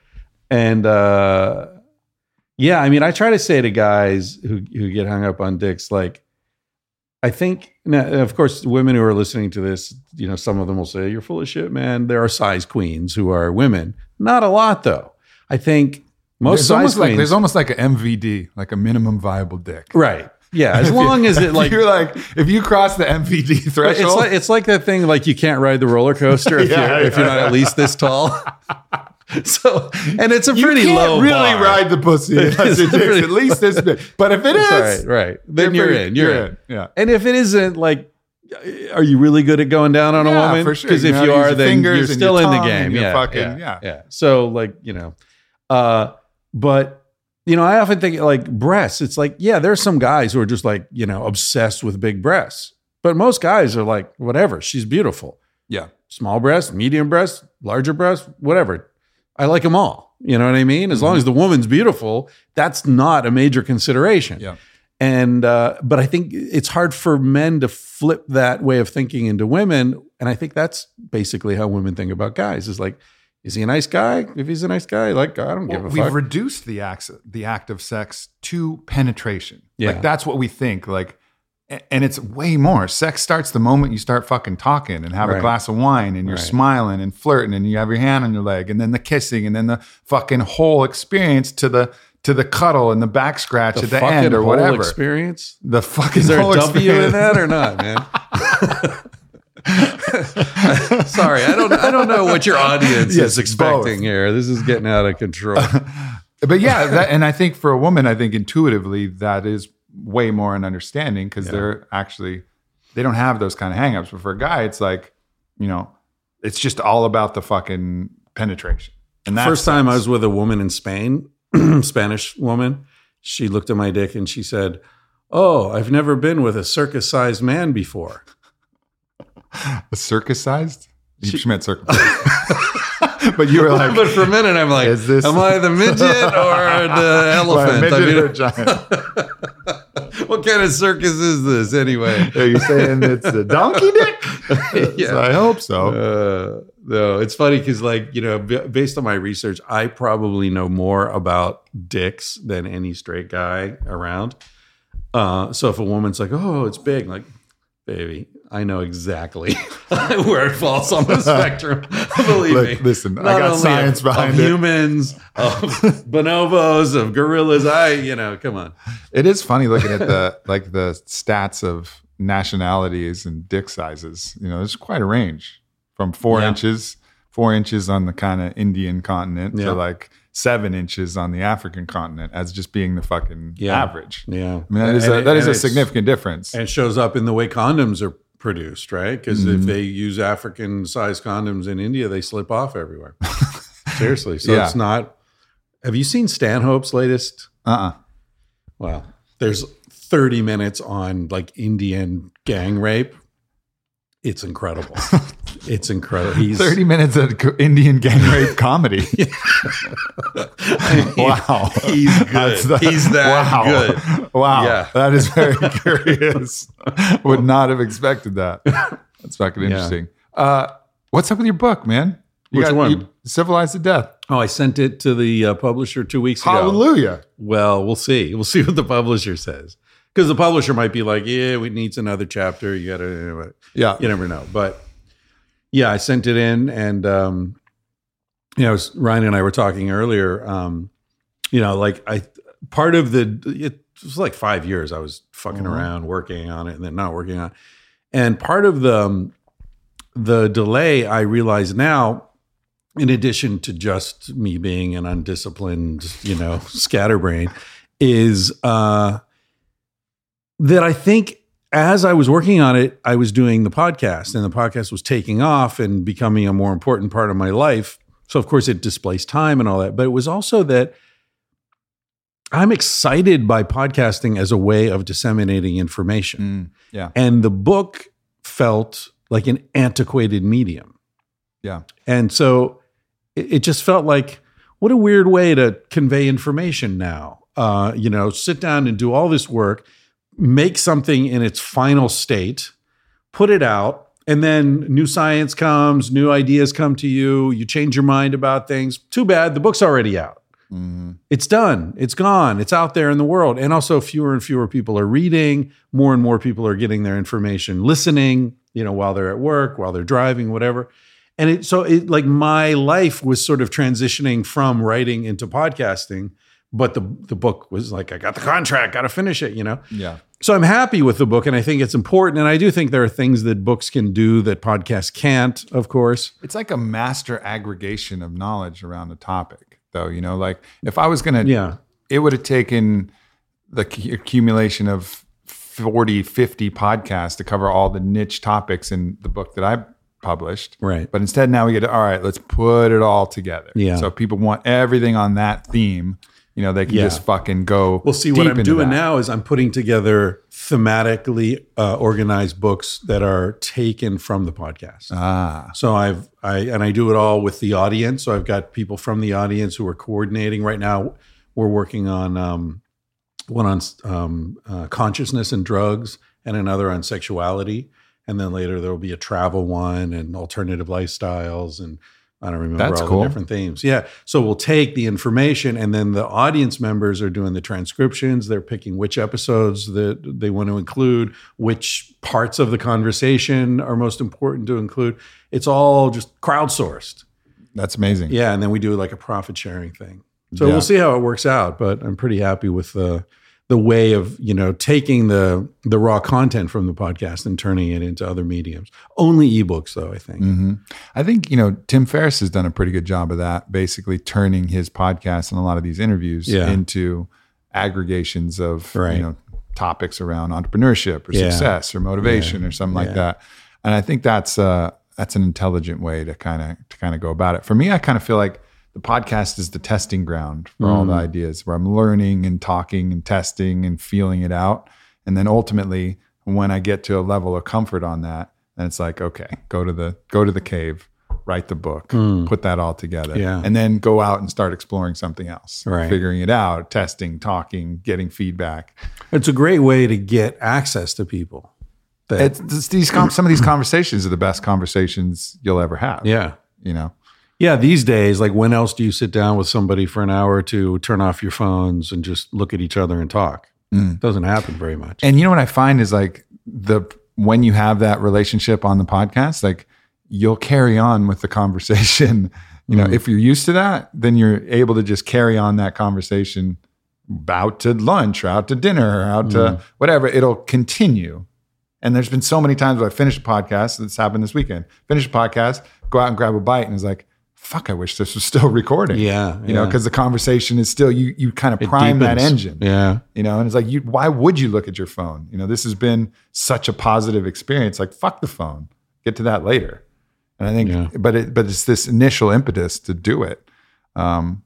And uh yeah, I mean, I try to say to guys who who get hung up on dicks, like, I think, now, of course, women who are listening to this, you know, some of them will say, You're full of shit, man. There are size queens who are women. Not a lot, though. I think most there's almost like there's almost like a mvd like a minimum viable dick right. Yeah. As [laughs] long as it like. you're like if you cross the mvd threshold It's like it's like that thing like you can't ride the roller coaster if [laughs] Yeah, you're if you're not at least this tall. [laughs] so and it's a pretty low really bar. ride the pussy unless It's pretty- at least this big but if it is Right, right. Then you're, pretty- in. You're, in. yeah And if it isn't like are you really good at going down on a woman? for sure. Because You if you how to use are, then you're still in the game. Yeah, fucking- yeah, yeah. yeah. So like you know, uh, but you know, I often think like breasts. It's like yeah, there's some guys who are just like you know obsessed with big breasts, but most guys are like whatever. She's beautiful. yeah Small breasts, medium breasts, larger breasts, whatever. I like them all. You know what I mean? As long as the woman's beautiful, that's not a major consideration. yeah And uh, but I think it's hard for men to flip that way of thinking into women, and I think that's basically how women think about guys. Is like, is he a nice guy? If he's a nice guy, like I don't give Well, a we've fuck. reduced the act the act of sex to penetration. Yeah. Like that's what we think. Like, and it's way more. Sex starts the moment you start fucking talking and have a glass of wine and you're Right. smiling and flirting and you have your hand on your leg and then the kissing and then the fucking whole experience to the to the cuddle and the back scratch at the end or whole whatever. experience. the fucking Is there a whole W in that or not, man? [laughs] [laughs] Sorry, I don't. I don't know what your audience Yes, is expecting here. This is getting out of control. [laughs] but yeah, that, and I think for a woman, I think intuitively that is way more an understanding because they're actually they don't have those kind of hangups. But for a guy, it's like you know, it's just all about the fucking penetration. And that First time I was with a woman in Spain, [clears throat] Spanish woman, she looked at my dick and she said, "Oh, I've never been with a circus-sized man before." [laughs] circus sized. You she meant circumcised. [laughs] but you were like, but for a minute, I'm like, Is this- "Am I the midget or [laughs] the well, elephant?" midget I mean, or giant? what kind of circus is this anyway? Are you saying it's a donkey dick? Yeah. So I hope so. Uh, no, it's funny because, like, you know, b- based on my research, I probably know more about dicks than any straight guy around. Uh, so if a woman's like, "Oh, it's big," like, baby, I know exactly [laughs] where it falls on the spectrum. [laughs] Believe Look, me. listen, I got science of, behind of it. humans, of [laughs] bonobos, of gorillas. I, you know, come on. It is funny looking at the like the stats of nationalities and dick sizes. You know, there's quite a range from four Yeah. inches, four inches on the kind of Indian continent Yeah. to like seven inches on the African continent as just being the fucking Yeah. average. Yeah, I mean, that is, and, a, that is a significant difference. And it shows up in the way condoms are produced, right? Because Mm-hmm. if they use African sized condoms in India, they slip off everywhere. [laughs] Seriously. So Yeah. it's not. Have you seen Stanhope's latest? Uh-uh. Well, there's 30 minutes on like Indian gang rape. It's incredible. [laughs] it's incredible. He's 30 minutes of Indian gang [laughs] rape comedy. [laughs] wow. He's good. That's the- He's that wow. good. [laughs] Wow. Yeah. That is very curious. Would not have expected that. That's fucking interesting. Uh, what's up with your book, man? You Which one? you- Civilized to Death. Oh, I sent it to the uh, publisher two weeks ago. Hallelujah. Well, we'll see. We'll see what the publisher says. Because the publisher might be like, yeah, we needs another chapter. You got to, Yeah. you never know. But yeah, I sent it in, and um, you know, Ryan and I were talking earlier. Um, you know, like I part of the it was like five years I was fucking Mhm. around working on it, and then not working on. it. And part of the um, the delay, I realize now, in addition to just me being an undisciplined, you know, [laughs] scatterbrain, is uh, that I think as I was working on it, I was doing the podcast, and the podcast was taking off and becoming a more important part of my life. So, of course, it displaced time and all that. But it was also that I'm excited by podcasting as a way of disseminating information. Mm, yeah. And the book felt like an antiquated medium. Yeah. And so it, it just felt like, what a weird way to convey information now. Uh, you know, sit down and do all this work, make something in its final state, put it out, and then new science comes, new ideas come to you, you change your mind about things. Too bad, the book's already out. hmm It's done. It's gone. It's out there in the world. And also, fewer and fewer people are reading. More and more people are getting their information listening, you know, while they're at work, while they're driving, whatever. And it, so, it like my life was sort of transitioning from writing into podcasting. But the, the book was like, I got the contract, got to finish it, you know? Yeah. So I'm happy with the book and I think it's important. And I do think there are things that books can do that podcasts can't, of course. It's like a master aggregation of knowledge around a topic, though. You know, like if I was going to, Yeah. it would have taken the accumulation of 40, 50 podcasts to cover all the niche topics in the book that I published. Right. But instead, now we get, all right, let's put it all together. Yeah. So if people want everything on that theme, you know, they can Yeah. just fucking go. Well, see, what I'm doing that. now is I'm putting together thematically uh, organized books that are taken from the podcast. Ah, So I've I and I do it all with the audience. So I've got people from the audience who are coordinating. Right now, we're working on um, one on um, uh, consciousness and drugs, and another on sexuality. And then later there will be a travel one and alternative lifestyles and I don't remember That's all cool. the different themes. Yeah. So we'll take the information and then the audience members are doing the transcriptions. They're picking which episodes that they want to include, which parts of the conversation are most important to include. It's all just crowdsourced. that's amazing. Yeah. And then we do like a profit sharing thing. So Yeah. we'll see how it works out, but I'm pretty happy with the the way of, you know, taking the the raw content from the podcast and turning it into other mediums. Only ebooks though, I think. hmm I think you know Tim Ferriss has done a pretty good job of that, basically turning his podcast and a lot of these interviews Yeah. into aggregations of Right. you know topics around entrepreneurship or Yeah. success or motivation or something like Yeah. that. And I think that's uh, that's an intelligent way to kind of to kind of go about it. For me, I kind of feel like the podcast is the testing ground for all the Mm. ideas where I'm learning and talking and testing and feeling it out. And then ultimately, when I get to a level of comfort on that, then it's like, okay, go to the go to the cave, write the book, put that all together, Mm. Yeah. and then go out and start exploring something else, Right. figuring it out, testing, talking, getting feedback. It's a great way to get access to people. That, It's, it's these com- some of these conversations are the best conversations you'll ever have. yeah. you know. Yeah, these days, like when else do you sit down with somebody for an hour or two, turn off your phones and just look at each other and talk? Mm. Doesn't happen very much. And you know what I find is like the when you have that relationship on the podcast, like you'll carry on with the conversation. [laughs] You know, Mm. if you're used to that, then you're able to just carry on that conversation out to lunch or out to dinner or out to Mm. whatever. It'll continue. And there's been so many times where I finish a podcast. This happened this weekend. Finish a podcast, go out and grab a bite, and it's like, fuck, I wish this was [laughs] still recording. Yeah, You know, because the conversation is still you you kind of prime that engine Yeah. you know and it's like you why would you look at your phone you know this has been such a positive experience like fuck the phone get to that later and i think Yeah. but it but it's this initial impetus to do it um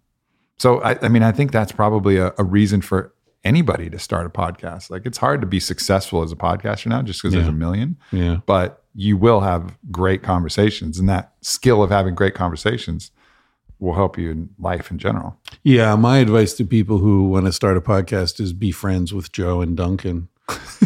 so i, I mean i think that's probably a, a reason for anybody to start a podcast like it's hard to be successful as a podcaster now just because there's a million Yeah. but you will have great conversations and that skill of having great conversations will help you in life in general Yeah. My advice to people who want to start a podcast is be friends with Joe and Duncan.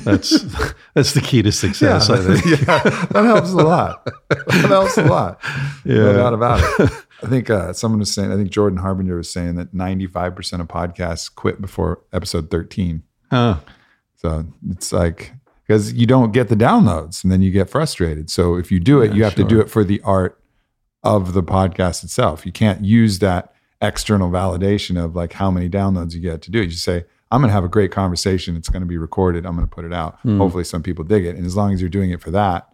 That's [laughs] that's the key to success, I think. [laughs] yeah, that helps a lot. That helps a lot. [laughs] Yeah. No doubt about it. I think uh, someone was saying, I think Jordan Harbinger was saying that 95% of podcasts quit before episode 13. Huh. So it's like, because you don't get the downloads and then you get frustrated. So if you do it, Yeah, you have to do it for the art of the podcast itself. You can't use that external validation of like how many downloads you get to do it. You just say, I'm going to have a great conversation. It's going to be recorded. I'm going to put it out. Hmm. Hopefully, some people dig it. And as long as you're doing it for that,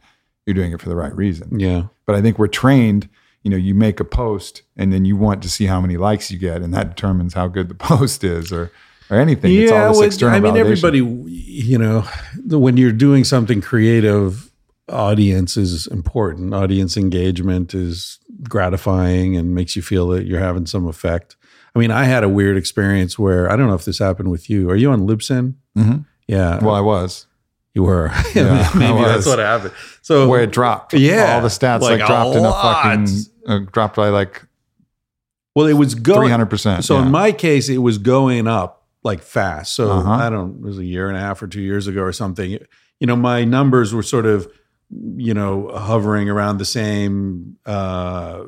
you're doing it for the right reason. Yeah. But I think we're trained. You know, you make a post and then you want to see how many likes you get, and that determines how good the [laughs] post is, or or anything. it's all this well, external. I mean, validation. everybody, you know, the, when you're doing something creative, audience is important. Audience engagement is gratifying and makes you feel that you're having some effect. I mean, I had a weird experience where I don't know if this happened with you. Are you on Libsyn? Mhm. Yeah, Well, I was you were. [laughs] Yeah, Maybe that's what happened. So where it dropped. Yeah, all the stats like like, a dropped in a fucking uh, dropped by like well, it was three going. hundred percent. So in my case, it was going up like fast. So Uh-huh. I don't. It was a year and a half or two years ago or something. You know, my numbers were sort of, you know, hovering around the same uh,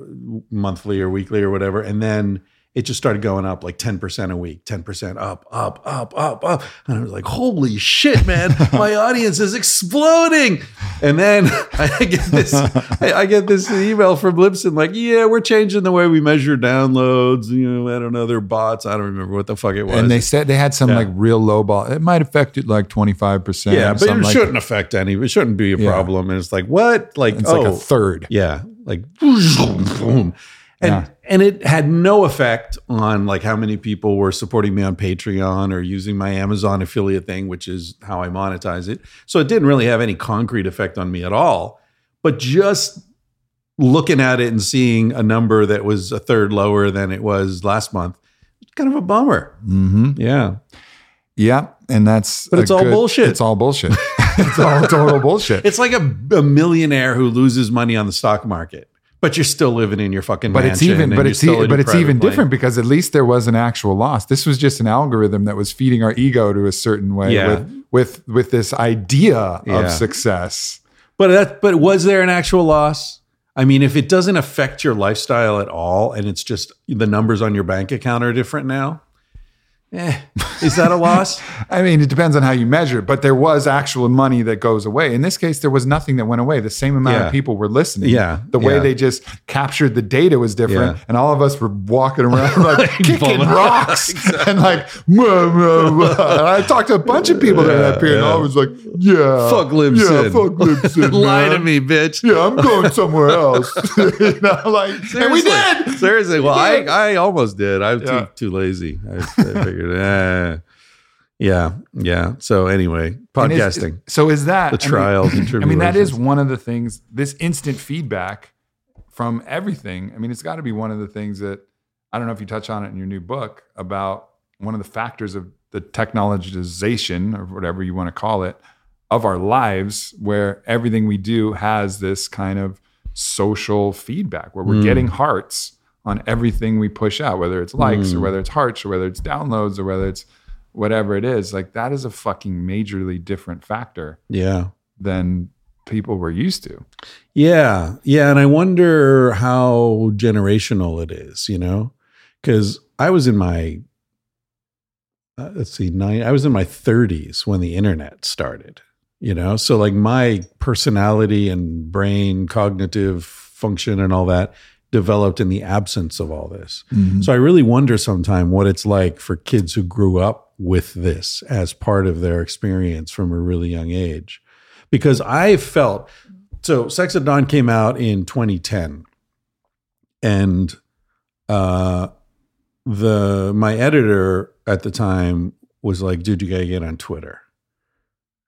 monthly or weekly or whatever, and then it just started going up like ten percent a week, ten percent up, up, up, up, up, and I was like, "Holy shit, man! [laughs] my audience is exploding!" And then [laughs] I get this, I get this email from Libsyn, like, "Yeah, we're changing the way we measure downloads. You know, I don't know, they're bots. I don't remember what the fuck it was." and they said they had some Yeah. like real low ball. It might affect it like twenty five percent. yeah, but it shouldn't affect any. It shouldn't be a Yeah. problem. And it's like what? Like It's oh, like a oh. third. yeah, like [laughs] boom. And Yeah. and it had no effect on like how many people were supporting me on Patreon or using my Amazon affiliate thing, which is how I monetize it. So it didn't really have any concrete effect on me at all. But just looking at it and seeing a number that was a third lower than it was last month, kind of a bummer. Mm-hmm. Yeah. Yeah, and that's But it's all bullshit. It's all bullshit. [laughs] it's all total bullshit. It's like a, a millionaire who loses money on the stock market, but you're still living in your fucking but it's even but it's e- but it's even plane. different because at least there was an actual loss. This was just an algorithm that was feeding our ego to a certain way Yeah. with with with this idea Yeah. of success. But that, but was there an actual loss? I mean, if it doesn't affect your lifestyle at all, and it's just the numbers on your bank account are different now, eh, is that a loss? [laughs] I mean, it depends on how you measure it, but there was actual money that goes away. In this case, there was nothing that went away. The same amount Yeah. of people were listening. Yeah, The way yeah. they just captured the data was different. Yeah. And all of us were walking around [laughs] like kicking Bumming. rocks [laughs] and like. And I talked to a bunch of people during that period. And. I was like, yeah. Fuck Libsyn. Yeah, fuck Libsyn. Lie to me, bitch. Yeah, I'm going somewhere else. you know, like, and we Seriously. did. Seriously. Well, I, I almost did. I was too, too lazy. I, I figured, eh. Yeah. Yeah. So anyway, And is- podcasting, so is that the I mean, trials and I mean, that is one of the things, this instant feedback from everything. I mean, it's got to be one of the things that I don't know if you touch on it in your new book about one of the factors of the technologization or whatever you want to call it of our lives, where everything we do has this kind of social feedback where we're Mm. getting hearts on everything we push out, whether it's likes or Mm. whether it's hearts or whether it's downloads or whether it's whatever it is. Like that is a fucking majorly different factor Yeah. than people were used to. Yeah. Yeah. And I wonder how generational it is, you know? Because I was in my, uh, let's see, nine, I was in my 30s when the internet started, you know? So, like, my personality and brain, cognitive function, and all that developed in the absence of all this. So, I really wonder sometime what it's like for kids who grew up with this as part of their experience from a really young age. Because I felt, so Sex at Dawn came out in 2010, and uh, the my editor at the time was like, "Dude, you gotta get on Twitter."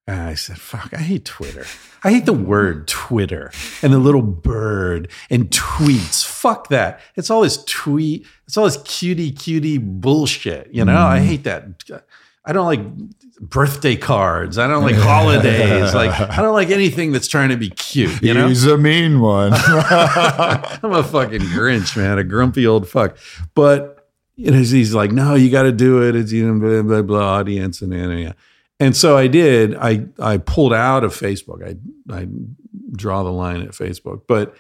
And I said, "Fuck, I hate Twitter. I hate the word Twitter and the little bird and tweets. Fuck that. It's all this tweet. It's all this cutie cutie bullshit. You know, I mm. hate that. I don't like birthday cards. I don't like holidays. [laughs] Like I don't like anything that's trying to be cute. You know, He's a mean one. [laughs] I'm a fucking Grinch, man, a grumpy old fuck. But you know, he's like, no, you got to do it. It's you know, blah blah blah audience and and, and and so I did. I I pulled out of Facebook. I I draw the line at Facebook, but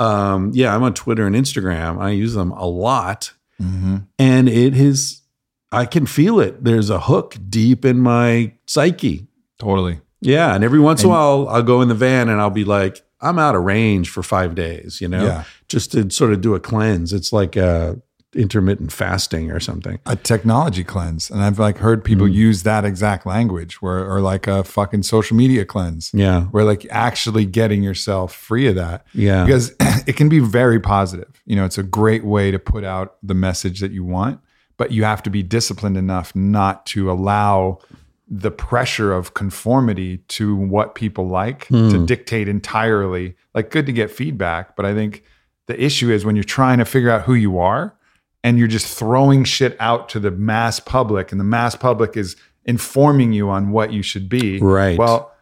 um, yeah, I'm on Twitter and Instagram. I use them a lot, Mhm. and it is. I can feel it. There's a hook deep in my psyche. Totally. Yeah, and every once in a while, I'll go in the van and I'll be like, I'm out of range for five days. You know, Yeah. just to sort of do a cleanse. It's like a intermittent fasting or something. a technology cleanse. And i've like heard people mm. use that exact language where or like a fucking social media cleanse. Yeah. where like actually getting yourself free of that. Yeah. because [clears throat] it can be very positive. You know it's a great way to put out the message that you want but you have to be disciplined enough not to allow the pressure of conformity to what people like to hmm. dictate entirely. Like good to get feedback but i think the issue is when you're trying to figure out who you are and you're just throwing shit out to the mass public and the mass public is informing you on what you should be Right. well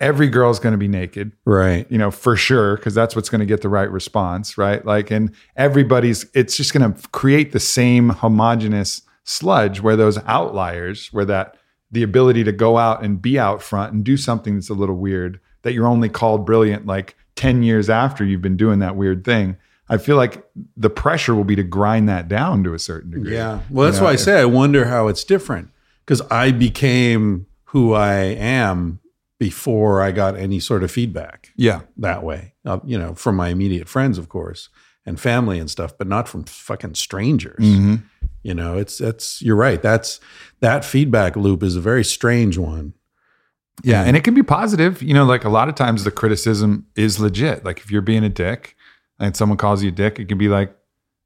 every girl's going to be naked Right. you know for sure because that's what's going to get the right response right like and everybody's it's just going to create the same homogenous sludge where those outliers where that the ability to go out and be out front and do something that's a little weird that you're only called brilliant like 10 years after you've been doing that weird thing i feel like the pressure will be to grind that down to a certain degree Yeah. Well, that's You know, why I say I wonder how it's different because I became who I am before I got any sort of feedback yeah that way. Uh, you know, from my immediate friends, of course, and family and stuff, but not from fucking strangers. Mhm. You know, it's that's you're right. That's that feedback loop is a very strange one. Yeah, and it can be positive. You know, like a lot of times the criticism is legit. Like if you're being a dick and someone calls you a dick, it can be like,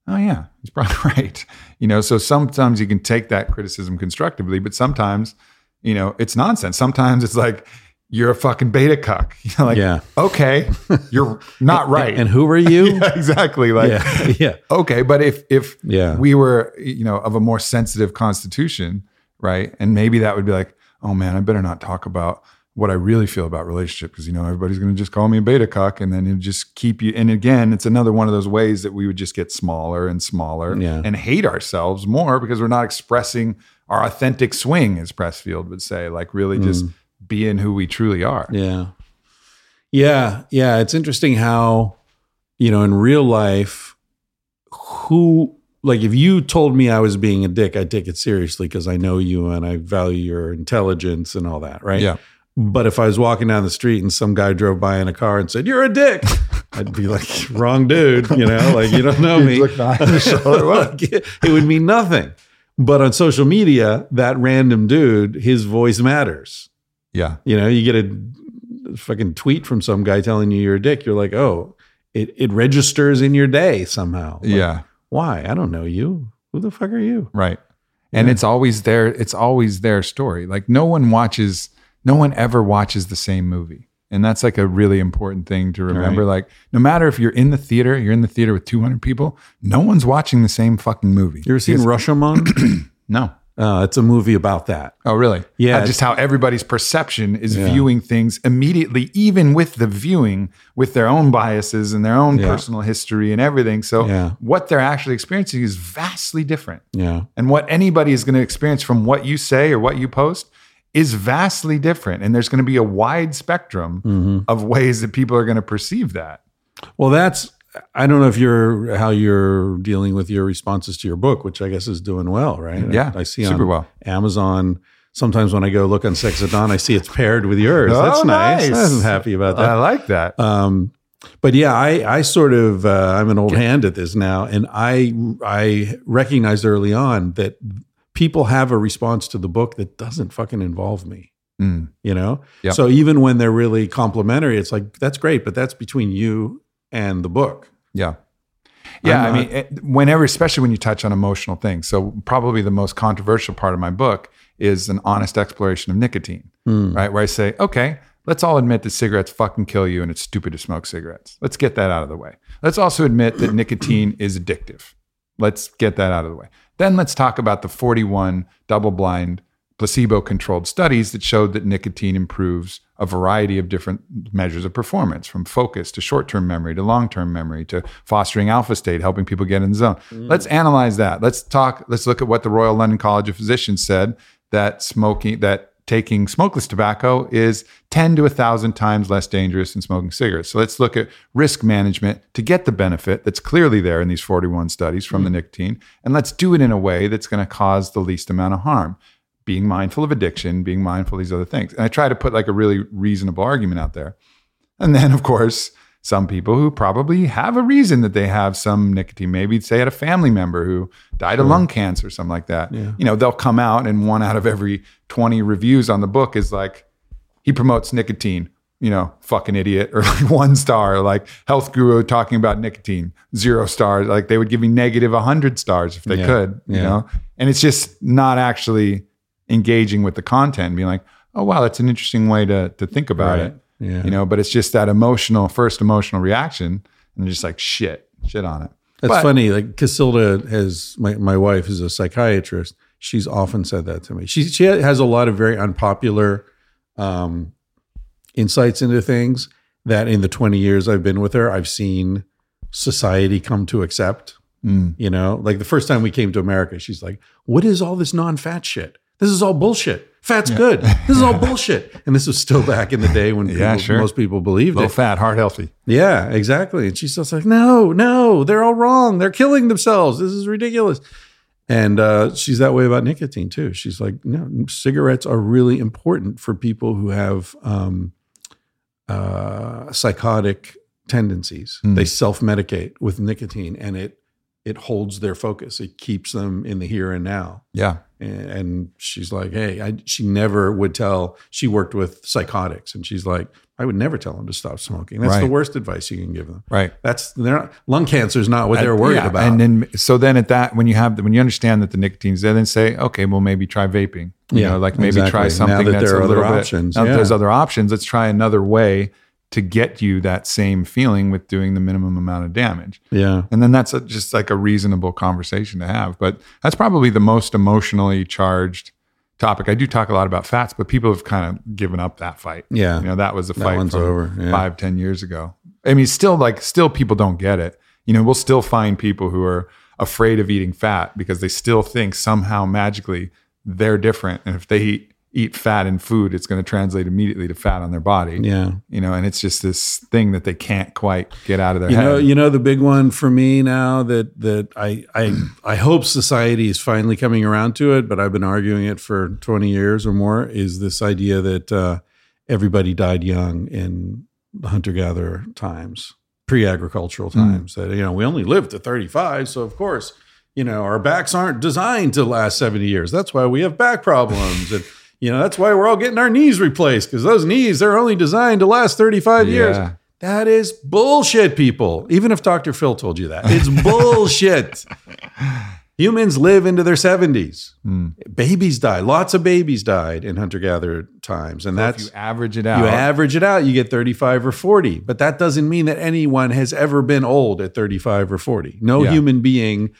oh yeah, he's probably [laughs] right. You know, so sometimes you can take that criticism constructively, but sometimes, you know, it's nonsense. Sometimes it's like you're a fucking beta cuck. [laughs] You know, like Yeah. okay, [laughs] you're not right. And who are you? Yeah, exactly. Like yeah. yeah. okay, but if if Yeah. we were, you know, of a more sensitive constitution, right? And maybe that would be like, oh man, I better not talk about what I really feel about relationship because you know everybody's going to just call me a beta cock and then it just keep you. And again, it's another one of those ways that we would just get smaller and smaller Yeah. and hate ourselves more because we're not expressing our authentic swing, as Pressfield would say, like really hmm. just being who we truly are. Yeah. Yeah. Yeah. It's interesting how, you know, in real life, who, like, if you told me I was being a dick, I'd take it seriously because I know you and I value your intelligence and all that. Right. Yeah. But if I was walking down the street and some guy drove by in a car and said, You're a dick, I'd be like, [laughs] Wrong dude. You know, like, you don't know me. look behind your shoulder, what? Like, it it would mean nothing. But on social media, that random dude, his voice matters. Yeah. You know, you get a fucking tweet from some guy telling you you're a dick. You're like, oh, it, it registers in your day somehow. Like, Yeah. Why? I don't know you. Who the fuck are you? Right. And it's always their it's always their story. Like no one watches no one ever watches the same movie. And that's like a really important thing to remember. Right. Like no matter if you're in the theater, you're in the theater with 200 people, no one's watching the same fucking movie. You ever seen Rashomon? [clears throat] No. uh, it's a movie about that. Oh, really? Yeah. Uh, just how everybody's perception is Yeah. viewing things immediately, even with the viewing, with their own biases and their own Yeah. personal history and everything. So, Yeah. what they're actually experiencing is vastly different. Yeah. And what anybody is going to experience from what you say or what you post is vastly different. And there's going to be a wide spectrum Mm-hmm. of ways that people are going to perceive that. Well, that's, I don't know if you're, how you're dealing with your responses to your book, which I guess is doing well, right? Yeah, I see super on well. Amazon. Sometimes when I go look on Sex at Dawn, I see it's paired with yours. Oh, That's nice. nice. I'm happy about that. I like that. Um, but yeah, I, I sort of uh, I'm an old hand at this now, and I I recognized early on that people have a response to the book that doesn't fucking involve me. Mm. You know, Yep. so even when they're really complimentary, it's like that's great, but that's between you and the book. Yeah. Yeah, I'm I mean, it- whenever, especially when you touch on emotional things. So, probably the most controversial part of my book is an honest exploration of nicotine, right? Where I say, okay, let's all admit that cigarettes fucking kill you and it's stupid to smoke cigarettes. Let's get that out of the way. Let's also admit that nicotine is addictive. Let's get that out of the way. Then let's talk about the 41 double blind placebo controlled studies that showed that nicotine improves a variety of different measures of performance from focus to short term memory to long term memory to fostering alpha state, helping people get in the zone. Mm. Let's analyze that. Let's talk, let's look at what the Royal London College of Physicians said that smoking, that taking smokeless tobacco is 10 to 1,000 times less dangerous than smoking cigarettes. So let's look at risk management to get the benefit that's clearly there in these 41 studies from the mm-hmm. nicotine. And let's do it in a way that's going to cause the least amount of harm. Being mindful of addiction, being mindful of these other things. And I try to put like a really reasonable argument out there. And then, of course, some people who probably have a reason that they have some nicotine. Maybe say at a family member who died of lung cancer or something like that. Yeah. You know, they'll come out and one out of every 20 reviews on the book is like, he promotes nicotine, you know, fucking idiot, or [laughs] like one star, like health guru talking about nicotine, zero stars. Like they would give me negative 100 stars if they Yeah. could, you Yeah. know? And it's just not actually engaging with the content and being like, oh, wow, that's an interesting way to, to think about Right. it Yeah. you know but it's just that emotional first emotional reaction and you're just like shit shit on it That's But- funny. Like Cacilda has my, my wife is a psychiatrist. She's often said that to me. She she has a lot of very unpopular um, insights into things that in the 20 years I've been with her, I've seen society come to accept. Mm. You know, like the first time we came to America, she's like, "What is all this non-fat shit? This is all bullshit. Fat's good. This is all [laughs] bullshit." And this was still back in the day when [laughs] Yeah, people, sure. most people believed low it. fat heart healthy Yeah, exactly. And she's just like, no, no, they're all wrong. They're killing themselves. This is ridiculous. And uh, she's that way about nicotine too. She's like, no, cigarettes are really important for people who have um, uh, psychotic tendencies. Mm. They self-medicate with nicotine, and it it holds their focus. It keeps them in the here and now. yeah And, and she's like, hey, I, she never would tell. She worked with psychotics, and she's like, I would never tell them to stop smoking. That's the worst advice you can give them. right That's they're not, lung cancer is not what they're worried yeah, about. and then so then at that when you have the, when you understand that the nicotine's there then say okay well maybe try vaping you Yeah, know like maybe exactly. try Now something that that's there are a other little bit- options, now that there's other options let's try another way to get you that same feeling with doing the minimum amount of damage yeah, And then that's a, just like a reasonable conversation to have. But that's probably the most emotionally charged topic. I do talk a lot about fats, but people have kind of given up that fight. yeah, You know, that was a fight one's over, yeah. five, ten years ago. I mean, still like, still people don't get it. You know, we'll still find people who are afraid of eating fat because they still think somehow magically they're different. And if they eat, eat fat in food, it's going to translate immediately to fat on their body. yeah. You know, and it's just this thing that they can't quite get out of their You head. know, you know the big one for me now that that I I I hope society is finally coming around to it, but I've been arguing it for twenty years or more. Is this idea that uh, everybody died young in the hunter gatherer times, pre agricultural times? That you know we only lived to thirty five, so of course you know our backs aren't designed to last seventy years. That's why we have back problems and. You know, that's why we're all getting our knees replaced because those knees, they're only designed to last 35 years. That is bullshit, people. Even if Dr. Phil told you that, it's [laughs] bullshit. Humans live into their 70s. Hmm. Babies die. Lots of babies died in hunter gatherer times. And So if that's you average it out. you average it out, you get 35 or 40. But that doesn't mean that anyone has ever been old at 35 or 40. No Yeah. human being,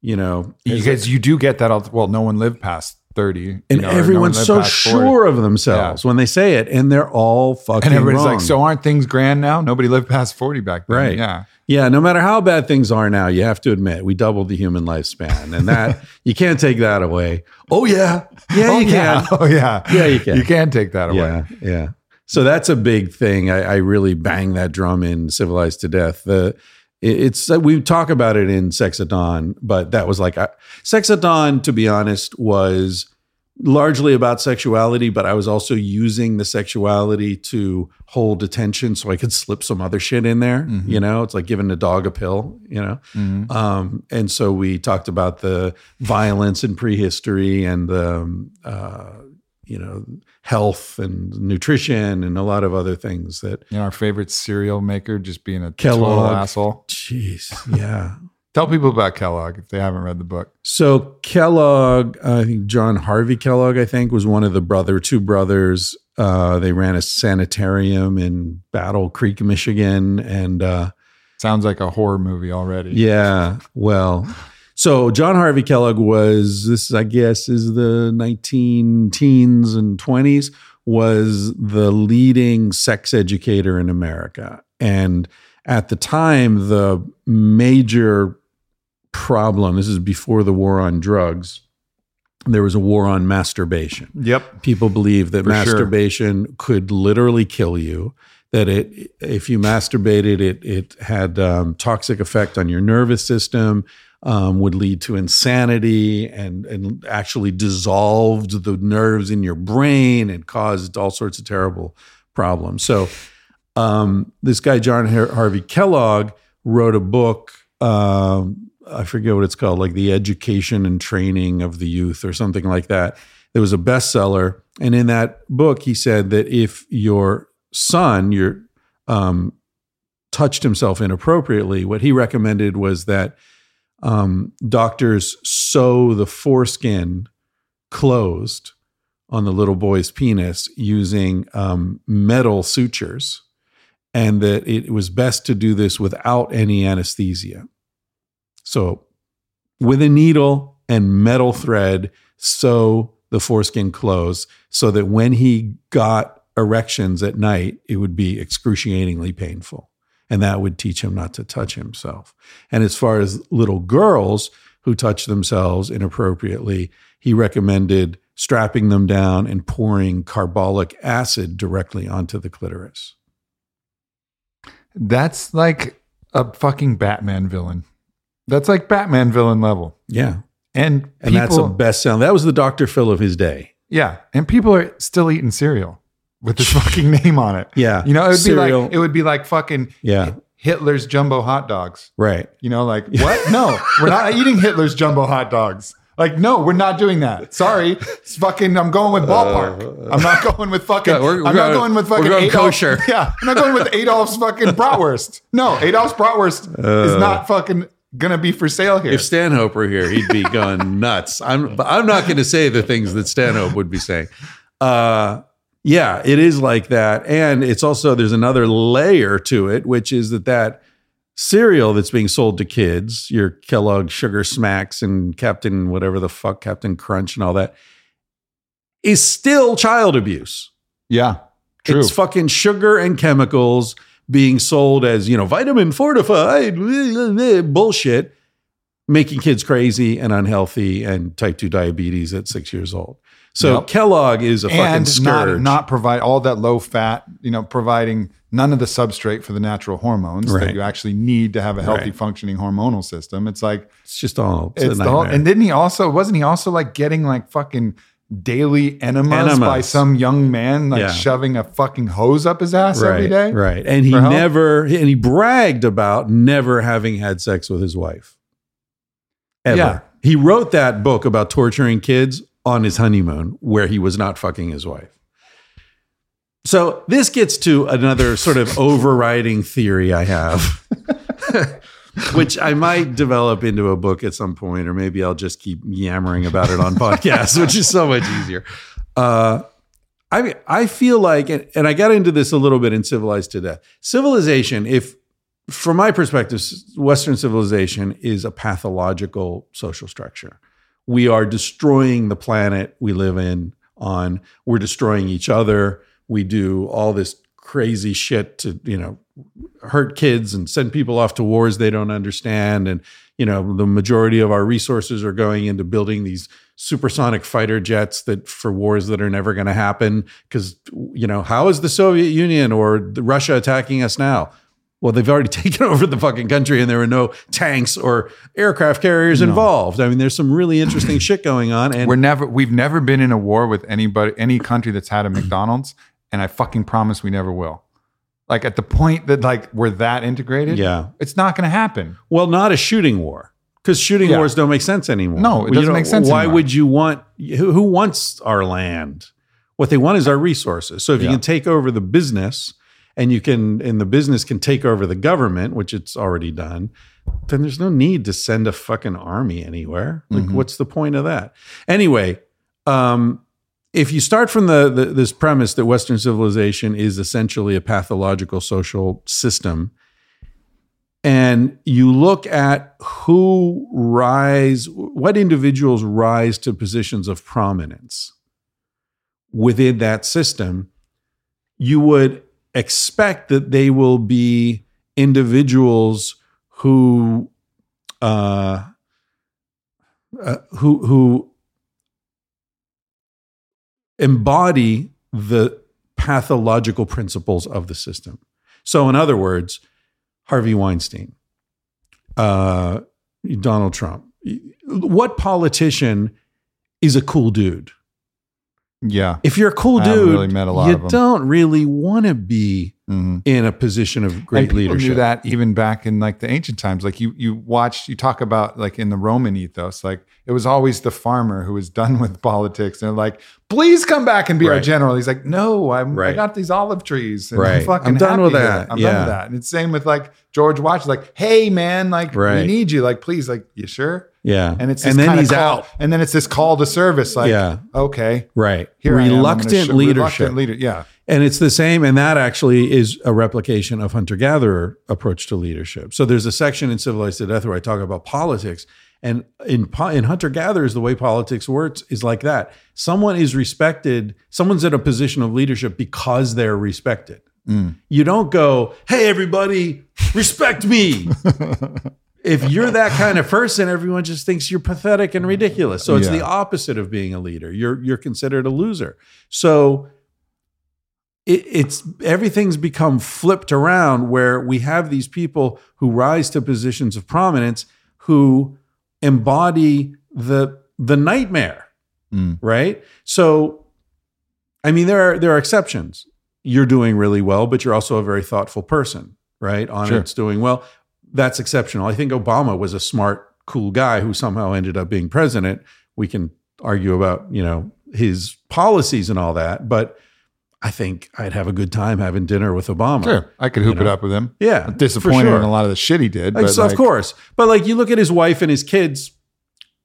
you know, because you do get that. Well, no one lived past thirty, you and know, or no one everyone's so 40. sure of themselves when they say it, and they're all fucking And everybody's wrong. like, "So aren't things grand now? Nobody lived past forty back then." Right. Yeah. Yeah, no matter how bad things are now, you have to admit we doubled the human lifespan, and that [laughs] you can't take that away. Oh yeah, yeah, oh you yeah. can. [laughs] Oh yeah. Yeah, you can. You can take that away. Yeah, yeah. So that's a big thing. I, I really bang that drum in "Civilized to Death." The it's we talk about it in Sex at Dawn, but that was like I, Sex at Dawn. To be honest, was largely about sexuality, but I was also using the sexuality to hold attention so I could slip some other shit in there. Mhm. You know, it's like giving a dog a pill, you know? Mhm. Um, and so we talked about the violence in prehistory and um, uh, you know health and nutrition and a lot of other things that. You know, our favorite cereal maker just being a Kellogg. total asshole. Jeez, yeah. [laughs] Tell people about Kellogg if they haven't read the book. So Kellogg, I think John Harvey Kellogg, I think was one of the brother two brothers. Uh, they ran a sanitarium in Battle Creek, Michigan, and uh, Sounds like a horror movie already. Yeah. Well, so John Harvey Kellogg was this, I guess, is the 19 teens and 20s, was the leading sex educator in America. And at the time, the major problem, this is before the war on drugs, there was a war on masturbation Yep. people believe that For sure. masturbation could literally kill you that it if you masturbated it it had um, toxic effect on your nervous system um, would lead to insanity and and actually dissolved the nerves in your brain and caused all sorts of terrible problems so um, this guy John Har- Harvey Kellogg wrote a book. Um, I forget what it's called, like the education and training of the youth, or something like that. It was a bestseller, and in that book, he said that if your son, your um, touched himself inappropriately, what he recommended was that um, doctors sew the foreskin closed on the little boy's penis using um, metal sutures, and that it was best to do this without any anesthesia. So, with a needle and metal thread, sew the foreskin closed so that when he got erections at night, it would be excruciatingly painful. And that would teach him not to touch himself. And as far as little girls who touch themselves inappropriately, he recommended strapping them down and pouring carbolic acid directly onto the clitoris. That's like a fucking Batman villain. That's like Batman villain level. Yeah. And And that's a people- best sound. That was the Dr. Phil of his day. yeah. And people are still eating cereal with this fucking name on it. Yeah. You know, it would Cereal. be like it would be like fucking Yeah. Hitler's jumbo hot dogs. Right. You know, like [laughs] what? No, we're not eating Hitler's jumbo hot dogs. Like, no, we're not doing that. Sorry, it's fucking. I'm going with ballpark. I'm not going with fucking. Yeah, we're- we're I'm not going- with we're fucking going Adolf, kosher. [laughs] Yeah, I'm not going with Adolf's fucking bratwurst. No, Adolf's bratwurst is not fucking gonna be for sale here. If Stanhope were here, he'd be going nuts. I'm but I'm not going to say the things that Stanhope would be saying. Uh, yeah, it is like that, and it's also there's another layer to it, which is that that cereal that's being sold to kids, your Kellogg Sugar Smacks and Captain whatever the fuck Captain Crunch and all that, is still child abuse. yeah, true. It's fucking sugar and chemicals being sold as, you know, vitamin fortified [laughs] bullshit, making kids crazy and unhealthy and type 2 diabetes at six years old. So Yep. Kellogg is a fucking and scourge. not not provide all that low fat. You know, providing none of the substrate for the natural hormones Right. that you actually need to have a healthy Right. functioning hormonal system. It's like it's just all it's, it's the whole, and didn't he also wasn't he also like getting like fucking daily enemas, Enemas. by some young man like Yeah. shoving a fucking hose up his ass right, every day? Right. And he help? never and he bragged about never having had sex with his wife. Ever. Yeah. He wrote that book about torturing kids on his honeymoon where he was not fucking his wife. So this gets to another sort of [laughs] overriding theory I have, [laughs] which I might develop into a book at some point, or maybe I'll just keep yammering about it on [laughs] podcasts, which is so much easier. Uh, I I feel like, and, and I got into this a little bit in Civilized to Death. Civilization, if from my perspective, Western civilization is a pathological social structure. We are destroying the planet we live in. On we're destroying each other. We do all this crazy shit to you know hurt kids and send people off to wars they don't understand and you know the majority of our resources are going into building these supersonic fighter jets that for wars that are never going to happen because you know how is the soviet union or russia attacking us now well they've already [laughs] taken over the fucking country and there were no tanks or aircraft carriers involved i mean there's some really interesting shit going on and We're never we've never been in a war with anybody any country that's had a McDonald's, and I fucking promise we never will. Like at the point that like we're that integrated, Yeah. it's not going to happen. Well, not a shooting war because shooting Yeah. wars don't make sense anymore. No, it doesn't make sense Why anymore. would you want? Who, who wants our land? What they want is our resources. So if you can take over the business, and you can, and the business can take over the government, which it's already done, then there's no need to send a fucking army anywhere. Like, Mhm. what's the point of that? Anyway, um, if you start from the, the this premise that Western civilization is essentially a pathological social system, and you look at who rise, what individuals rise to positions of prominence within that system, you would expect that they will be individuals who uh, uh, who who embody the pathological principles of the system. So, in other words, Harvey Weinstein, uh, Donald Trump. What politician is a cool dude? Yeah. If you're a cool I dude, really met a lot you don't really want to be Mhm. in a position of And great people leadership. Knew that even back in like the ancient times. Like you, you watch, you talk about like in the Roman ethos, like it was always the farmer who was done [laughs] with politics. And they're like, please come back and be our general. He's like, no, I'm, I got these olive trees. And Right. I'm fucking I'm done with that. I'm done with that. And it's same with like George Washington. Like, hey man, like Right. we need you. Like, please, like, you sure? Yeah, And it's this and then he's call, out. And then it's this call to service. Like, Yeah. okay, Right, here I. I'm gonna reluctant show- leadership. Reluctant leader. Yeah. And it's the same, and that actually is a replication of hunter gatherer approach to leadership. So there's a section in Civilized to Death where I talk about politics, and in in hunter gatherers, the way politics works is like that. Someone is respected. Someone's in a position of leadership because they're respected. Mm. You don't go, "Hey, everybody, respect me." [laughs] if you're that kind of person, everyone just thinks you're pathetic and ridiculous. So it's Yeah. the opposite of being a leader. You're you're considered a loser. So it, it's everything's become flipped around where we have these people who rise to positions of prominence who embody the the nightmare Mm. right so i mean there are there are exceptions you're doing really well but you're also a very thoughtful person right on Sure. it's doing well that's exceptional i think obama was a smart cool guy who somehow ended up being president we can argue about you know his policies and all that but i think i'd have a good time having dinner with obama Sure. I could hoop You it up with him. yeah I'm disappointed sure. in a lot of the shit he did. Like, so like, of course. But like you look at his wife and his kids,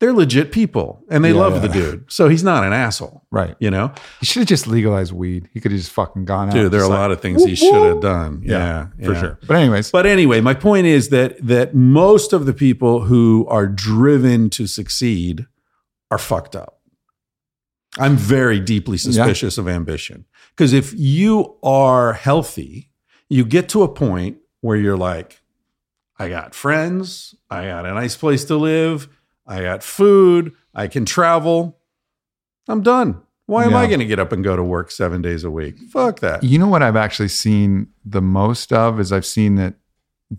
they're legit people and they Yeah, love yeah. the dude. So he's not an asshole, Right. you know? He should have just legalized weed. He could have just fucking gone out. Dude, there are a like, lot of things he should have done. Yeah, for yeah. sure. But anyways, But anyway, my point is that that most of the people who are driven to succeed are fucked up. I'm very deeply suspicious of ambition. Because if you are healthy, you get to a point where you're like, I got friends, I got a nice place to live, I got food, I can travel. I'm done. Why am I going to get up and go to work seven days a week? Fuck that. you know what I've actually seen the most of is I've seen that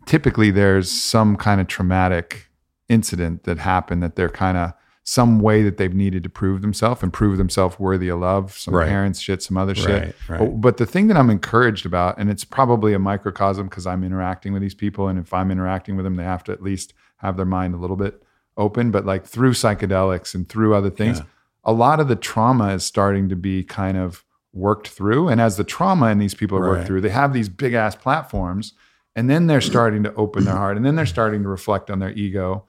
typically there's some kind of traumatic incident that happened that they're kind of some way that they've needed to prove themselves and prove themselves worthy of love, some Right. parents shit, some other shit. Right, right. But, but the thing that I'm encouraged about, and it's probably a microcosm because I'm interacting with these people, and if I'm interacting with them, they have to at least have their mind a little bit open. But like through psychedelics and through other things, Yeah. a lot of the trauma is starting to be kind of worked through. And as the trauma in these people are worked through, they have these big ass platforms, and then they're starting to open their heart, and then they're starting to reflect on their ego.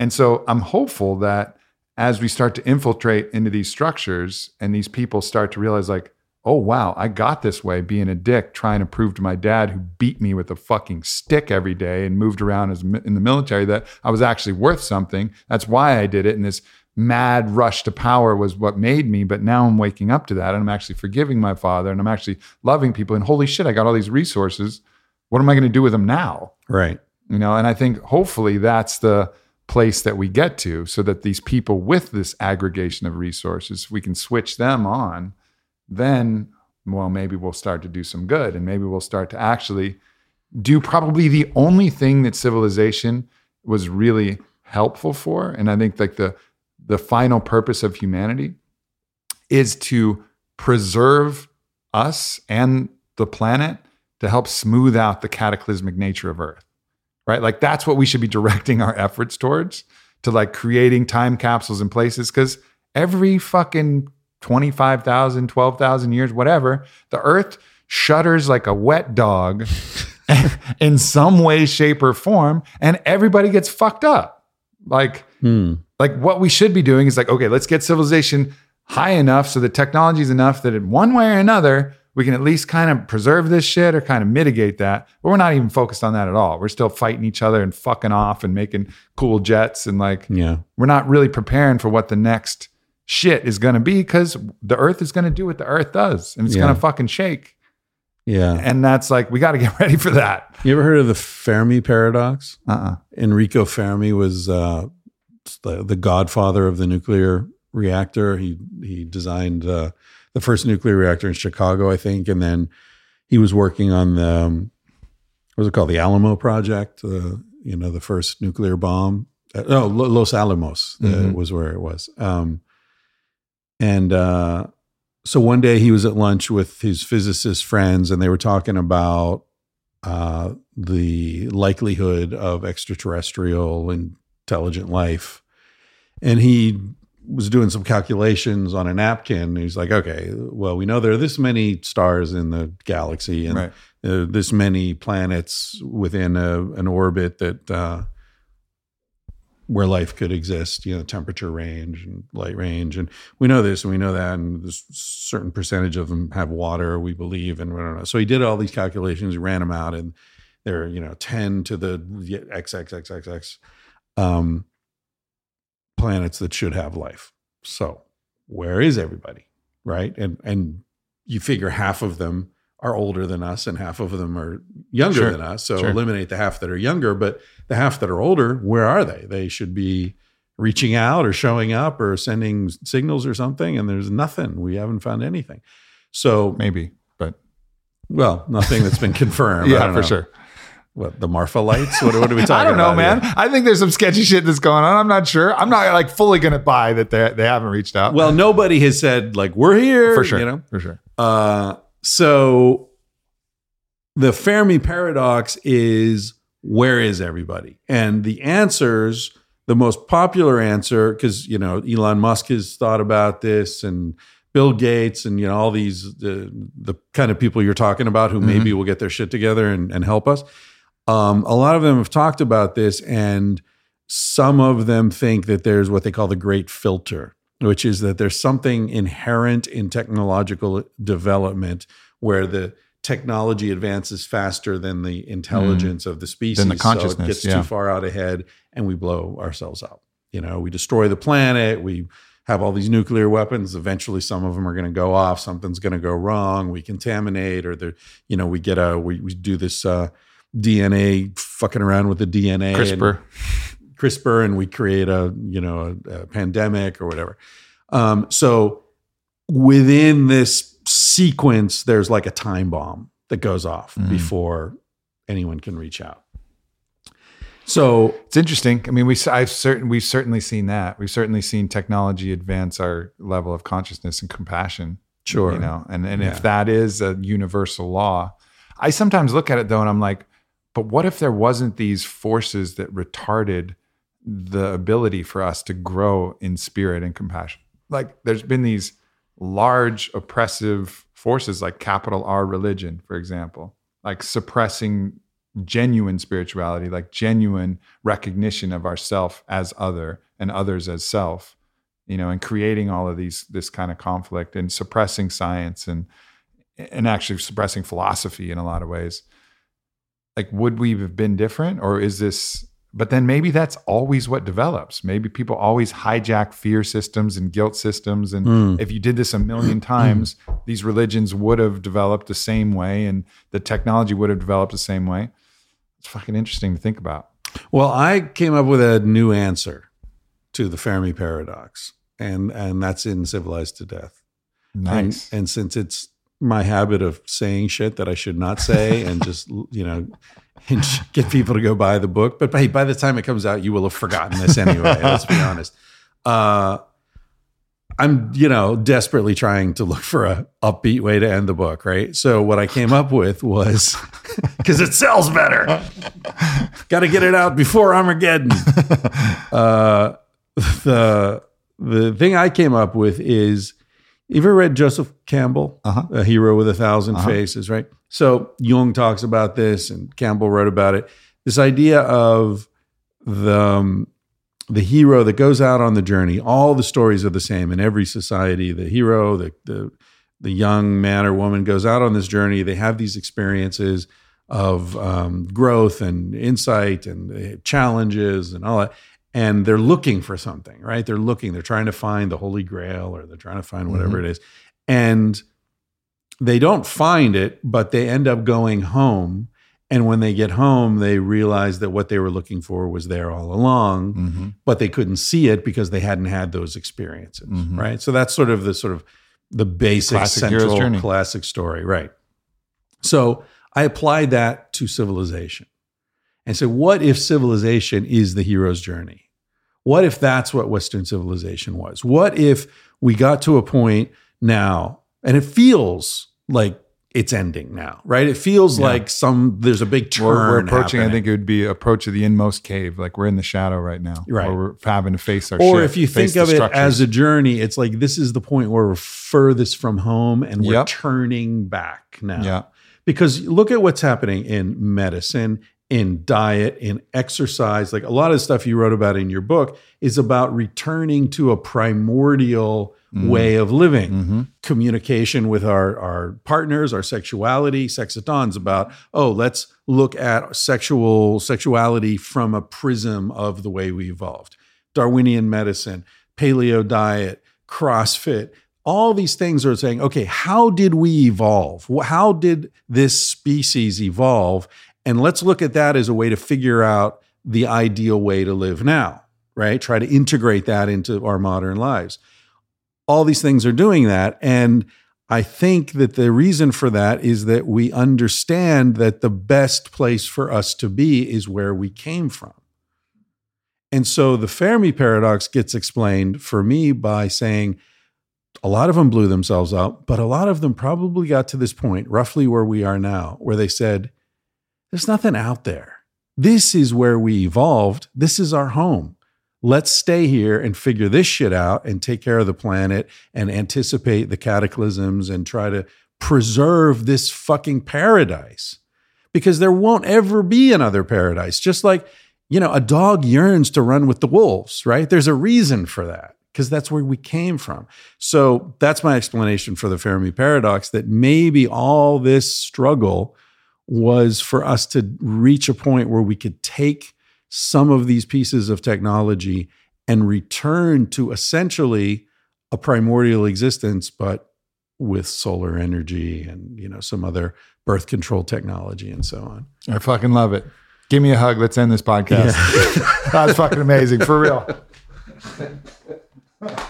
And so I'm hopeful that as we start to infiltrate into these structures and these people start to realize, like, oh, wow, I got this way being a dick, trying to prove to my dad who beat me with a fucking stick every day and moved around as in the military that I was actually worth something. That's why I did it. And this mad rush to power was what made me. But now I'm waking up to that and I'm actually forgiving my father and I'm actually loving people. And holy shit, I got all these resources. What am I going to do with them now? Right. you know and i think hopefully that's the place that we get to so that these people with this aggregation of resources we can switch them on then well maybe we'll start to do some good and maybe we'll start to actually do probably the only thing that civilization was really helpful for. And i think like the the final purpose of humanity is to preserve us and the planet to help smooth out the cataclysmic nature of earth right? Like that's what we should be directing our efforts towards to like creating time capsules in places because every fucking 25,000 12,000 years whatever the earth shudders like a wet dog [laughs] in some way shape or form and everybody gets fucked up like Hmm. like what we should be doing is like okay let's get civilization high enough so the technology is enough that in one way or another we can at least kind of preserve this shit or kind of mitigate that but we're not even focused on that at all we're still fighting each other and fucking off and making cool jets and like Yeah. we're not really preparing for what the next shit is going to be because the earth is going to do what the earth does and it's Yeah. going to fucking shake Yeah. and that's like we got to get [laughs] ready for that You ever heard of the Fermi paradox? uh-uh Enrico Fermi was uh, the, the godfather of the nuclear reactor. He he designed uh, the first nuclear reactor in Chicago, I think, and then he was working on the um, what was it called, the Alamo project? Uh, you know, the first nuclear bomb. Uh, no, Los Alamos uh, Mhm. was where it was. Um, and uh, so one day he was at lunch with his physicist friends, and they were talking about uh, the likelihood of extraterrestrial intelligent life, and he was doing some calculations on a napkin. He's like, okay, well, we know there are this many stars in the galaxy and Right. uh, this many planets within a, an orbit that uh, where life could exist, you know, temperature range and light range. And we know this and we know that. And this certain percentage of them have water, we believe. And we don't know. So he did all these calculations, he ran them out, and they're, you know, 10 to the XXXXX. Um, planets that should have life. So, where is everybody? Right? And and you figure half of them are older than us and half of them are younger Sure. than us. So Sure. eliminate the half that are younger, but the half that are older, where are they? They should be reaching out or showing up or sending signals or something and there's nothing. We haven't found anything. So, Maybe, but well, nothing that's been confirmed. [laughs] Yeah, for know. sure. What, the Marfa lights? What, what are we talking [laughs] about? I don't know, man. here? I think there's some sketchy shit that's going on. I'm not sure. I'm not like fully gonna buy that they they haven't reached out. Well, nobody has said like we're here for sure, You know, for sure. Uh, so the Fermi paradox is where is everybody? And the answers, the most popular answer, because you know Elon Musk has thought about this, and Bill Gates, and you know all these the the kind of people you're talking about who maybe will get their shit together and, and help us. Um, a lot of them have talked about this, and some of them think that there's what they call the great filter, which is that there's something inherent in technological development where the technology advances faster than the intelligence of the species. Than the So it gets yeah. too far out ahead and we blow ourselves up. You know, we destroy the planet, we have all these nuclear weapons. Eventually, some of them are going to go off. Something's going to go wrong. We contaminate, or the you know we get a we, we do this uh, DNA fucking around with the DNA, and- CRISPR. And we create a you know a, a pandemic or whatever. Um, so within this sequence, there's like a time bomb that goes off Mhm. before anyone can reach out. So It's interesting. I mean, we I've certain we've certainly seen that. We've certainly seen technology advance our level of consciousness and compassion. sure, You know, and and Yeah. if that is a universal law, I sometimes look at it though, and I'm like, but what if there wasn't these forces that retarded the ability for us to grow in spirit and compassion? Like, there's been these large oppressive forces, like capital R religion, for example, like suppressing genuine spirituality, like genuine recognition of ourself as other and others as self, you know, and creating all of these this kind of conflict and suppressing science and and actually suppressing philosophy in a lot of ways. Like, would we have been different, or is this? But then maybe that's always what develops. Maybe people always hijack fear systems and guilt systems, and Mm. if you did this a [clears throat] million times, these religions would have developed the same way, and the technology would have developed the same way. It's fucking interesting to think about. Well, I came up with a new answer to the Fermi paradox, and and that's in Civilized to Death. Nice. And, and since it's my habit of saying shit that I should not say and [laughs] just, you know, and [laughs] get people to go buy the book. But hey, by the time it comes out, you will have forgotten this anyway. [laughs] let's be honest. Uh, I'm, you know, desperately trying to look for a upbeat way to end the book, right? So what I came up with was [laughs] because it sells better. Got to get it out before Armageddon. uh, the the thing I came up with is you ever read Joseph Campbell, Uh-huh. a hero with a 1000 Uh-huh. faces, right? So Jung talks about this, and Campbell wrote about it. This idea of the um, the hero that goes out on the journey. All the stories are the same in every society. The hero, the the the young man or woman goes out on this journey. They have these experiences of um, growth and insight and uh, challenges and all that. And they're looking for something, right? They're looking, they're trying to find the Holy Grail or they're trying to find whatever it is. And they don't find it, but they end up going home. And when they get home, they realize that what they were looking for was there all along, Mhm. but they couldn't see it because they hadn't had those experiences, Mhm. right? So that's sort of the sort of the basic Classic central classic story, right? So I applied that to civilization and said, what if civilization is the hero's journey? What if that's what Western civilization was? What if we got to a point now and it feels like it's ending now, right? It feels Yeah. like some there's a big turn. We're, we're approaching. I think it would be approach of the inmost cave. Like we're in the shadow right now. Right. Or we're having to face our. or shit, if you think of it as a journey, it's like this is the point where we're furthest from home and we're Yep. turning back now. yeah, Because look at what's happening in medicine, in diet, in exercise. Like a lot of stuff you wrote about in your book is about returning to a primordial Mm. way of living. hmm Communication with our, our partners, our sexuality. Sex at Dawn's about, oh, let's look at sexual sexuality from a prism of the way we evolved. Darwinian medicine, paleo diet, CrossFit, all these things are saying, okay, how did we evolve? How did this species evolve? And let's look at that as a way to figure out the ideal way to live now, right? Try to integrate that into our modern lives. All these things are doing that. And I think that the reason for that is that we understand that the best place for us to be is where we came from. And so the Fermi paradox gets explained for me by saying a lot of them blew themselves up, but a lot of them probably got to this point, roughly where we are now, where they said, There's nothing out there. This is where we evolved. This is our home. Let's stay here and figure this shit out and take care of the planet and anticipate the cataclysms and try to preserve this fucking paradise because there won't ever be another paradise. Just like, you know, a dog yearns to run with the wolves, right? There's a reason for that because that's where we came from. So that's my explanation for the Fermi paradox that maybe all this struggle was for us to reach a point where we could take some of these pieces of technology and return to essentially a primordial existence, but with solar energy and you know some other birth control technology and so on. I fucking love it. Give me a hug. Let's end this podcast. [laughs] that was fucking amazing for real. [laughs]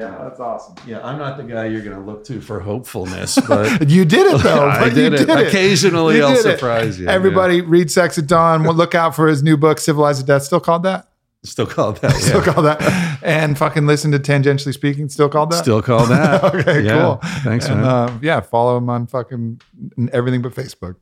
Yeah, that's awesome. Yeah, I'm not the guy you're going to look to for hopefulness, but [laughs] You did it though. [laughs] I but did you it. Occasionally, You I'll did it. surprise you. Everybody read Sex at Dawn. Well, look out for his new book, Civilized to Death. Still called that? Still called that. [laughs] Still called that. And fucking listen to Tangentially Speaking. Still called that? Still called that. okay, Yeah. cool. Thanks, and, man. Uh, yeah, follow him on fucking everything but Facebook.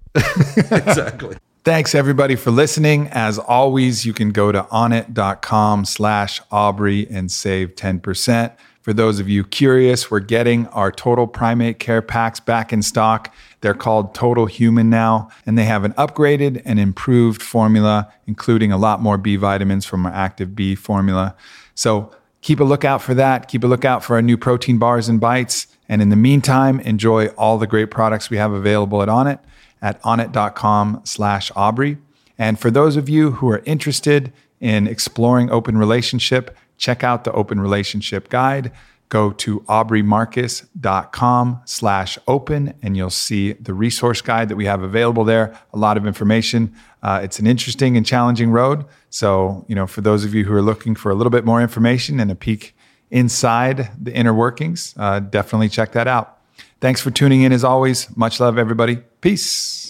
exactly. Thanks everybody for listening. As always, you can go to onnit.com slash Aubrey and save 10%. For those of you curious, we're getting our total primate care packs back in stock. They're called Total Human now, and they have an upgraded and improved formula, including a lot more B vitamins from our Active B formula. So keep a lookout for that. Keep a lookout for our new protein bars and bites. And in the meantime, enjoy all the great products we have available at Onnit at onnit.com slash Aubrey. And for those of you who are interested in exploring open relationship, check out the open relationship guide. Go to aubreymarcus.com slash open and you'll see the resource guide that we have available there. A lot of information. Uh, it's an interesting and challenging road. So, you know, for those of you who are looking for a little bit more information and a peek inside the inner workings, uh, definitely check that out. Thanks for tuning in as always. Much love, everybody. Peace.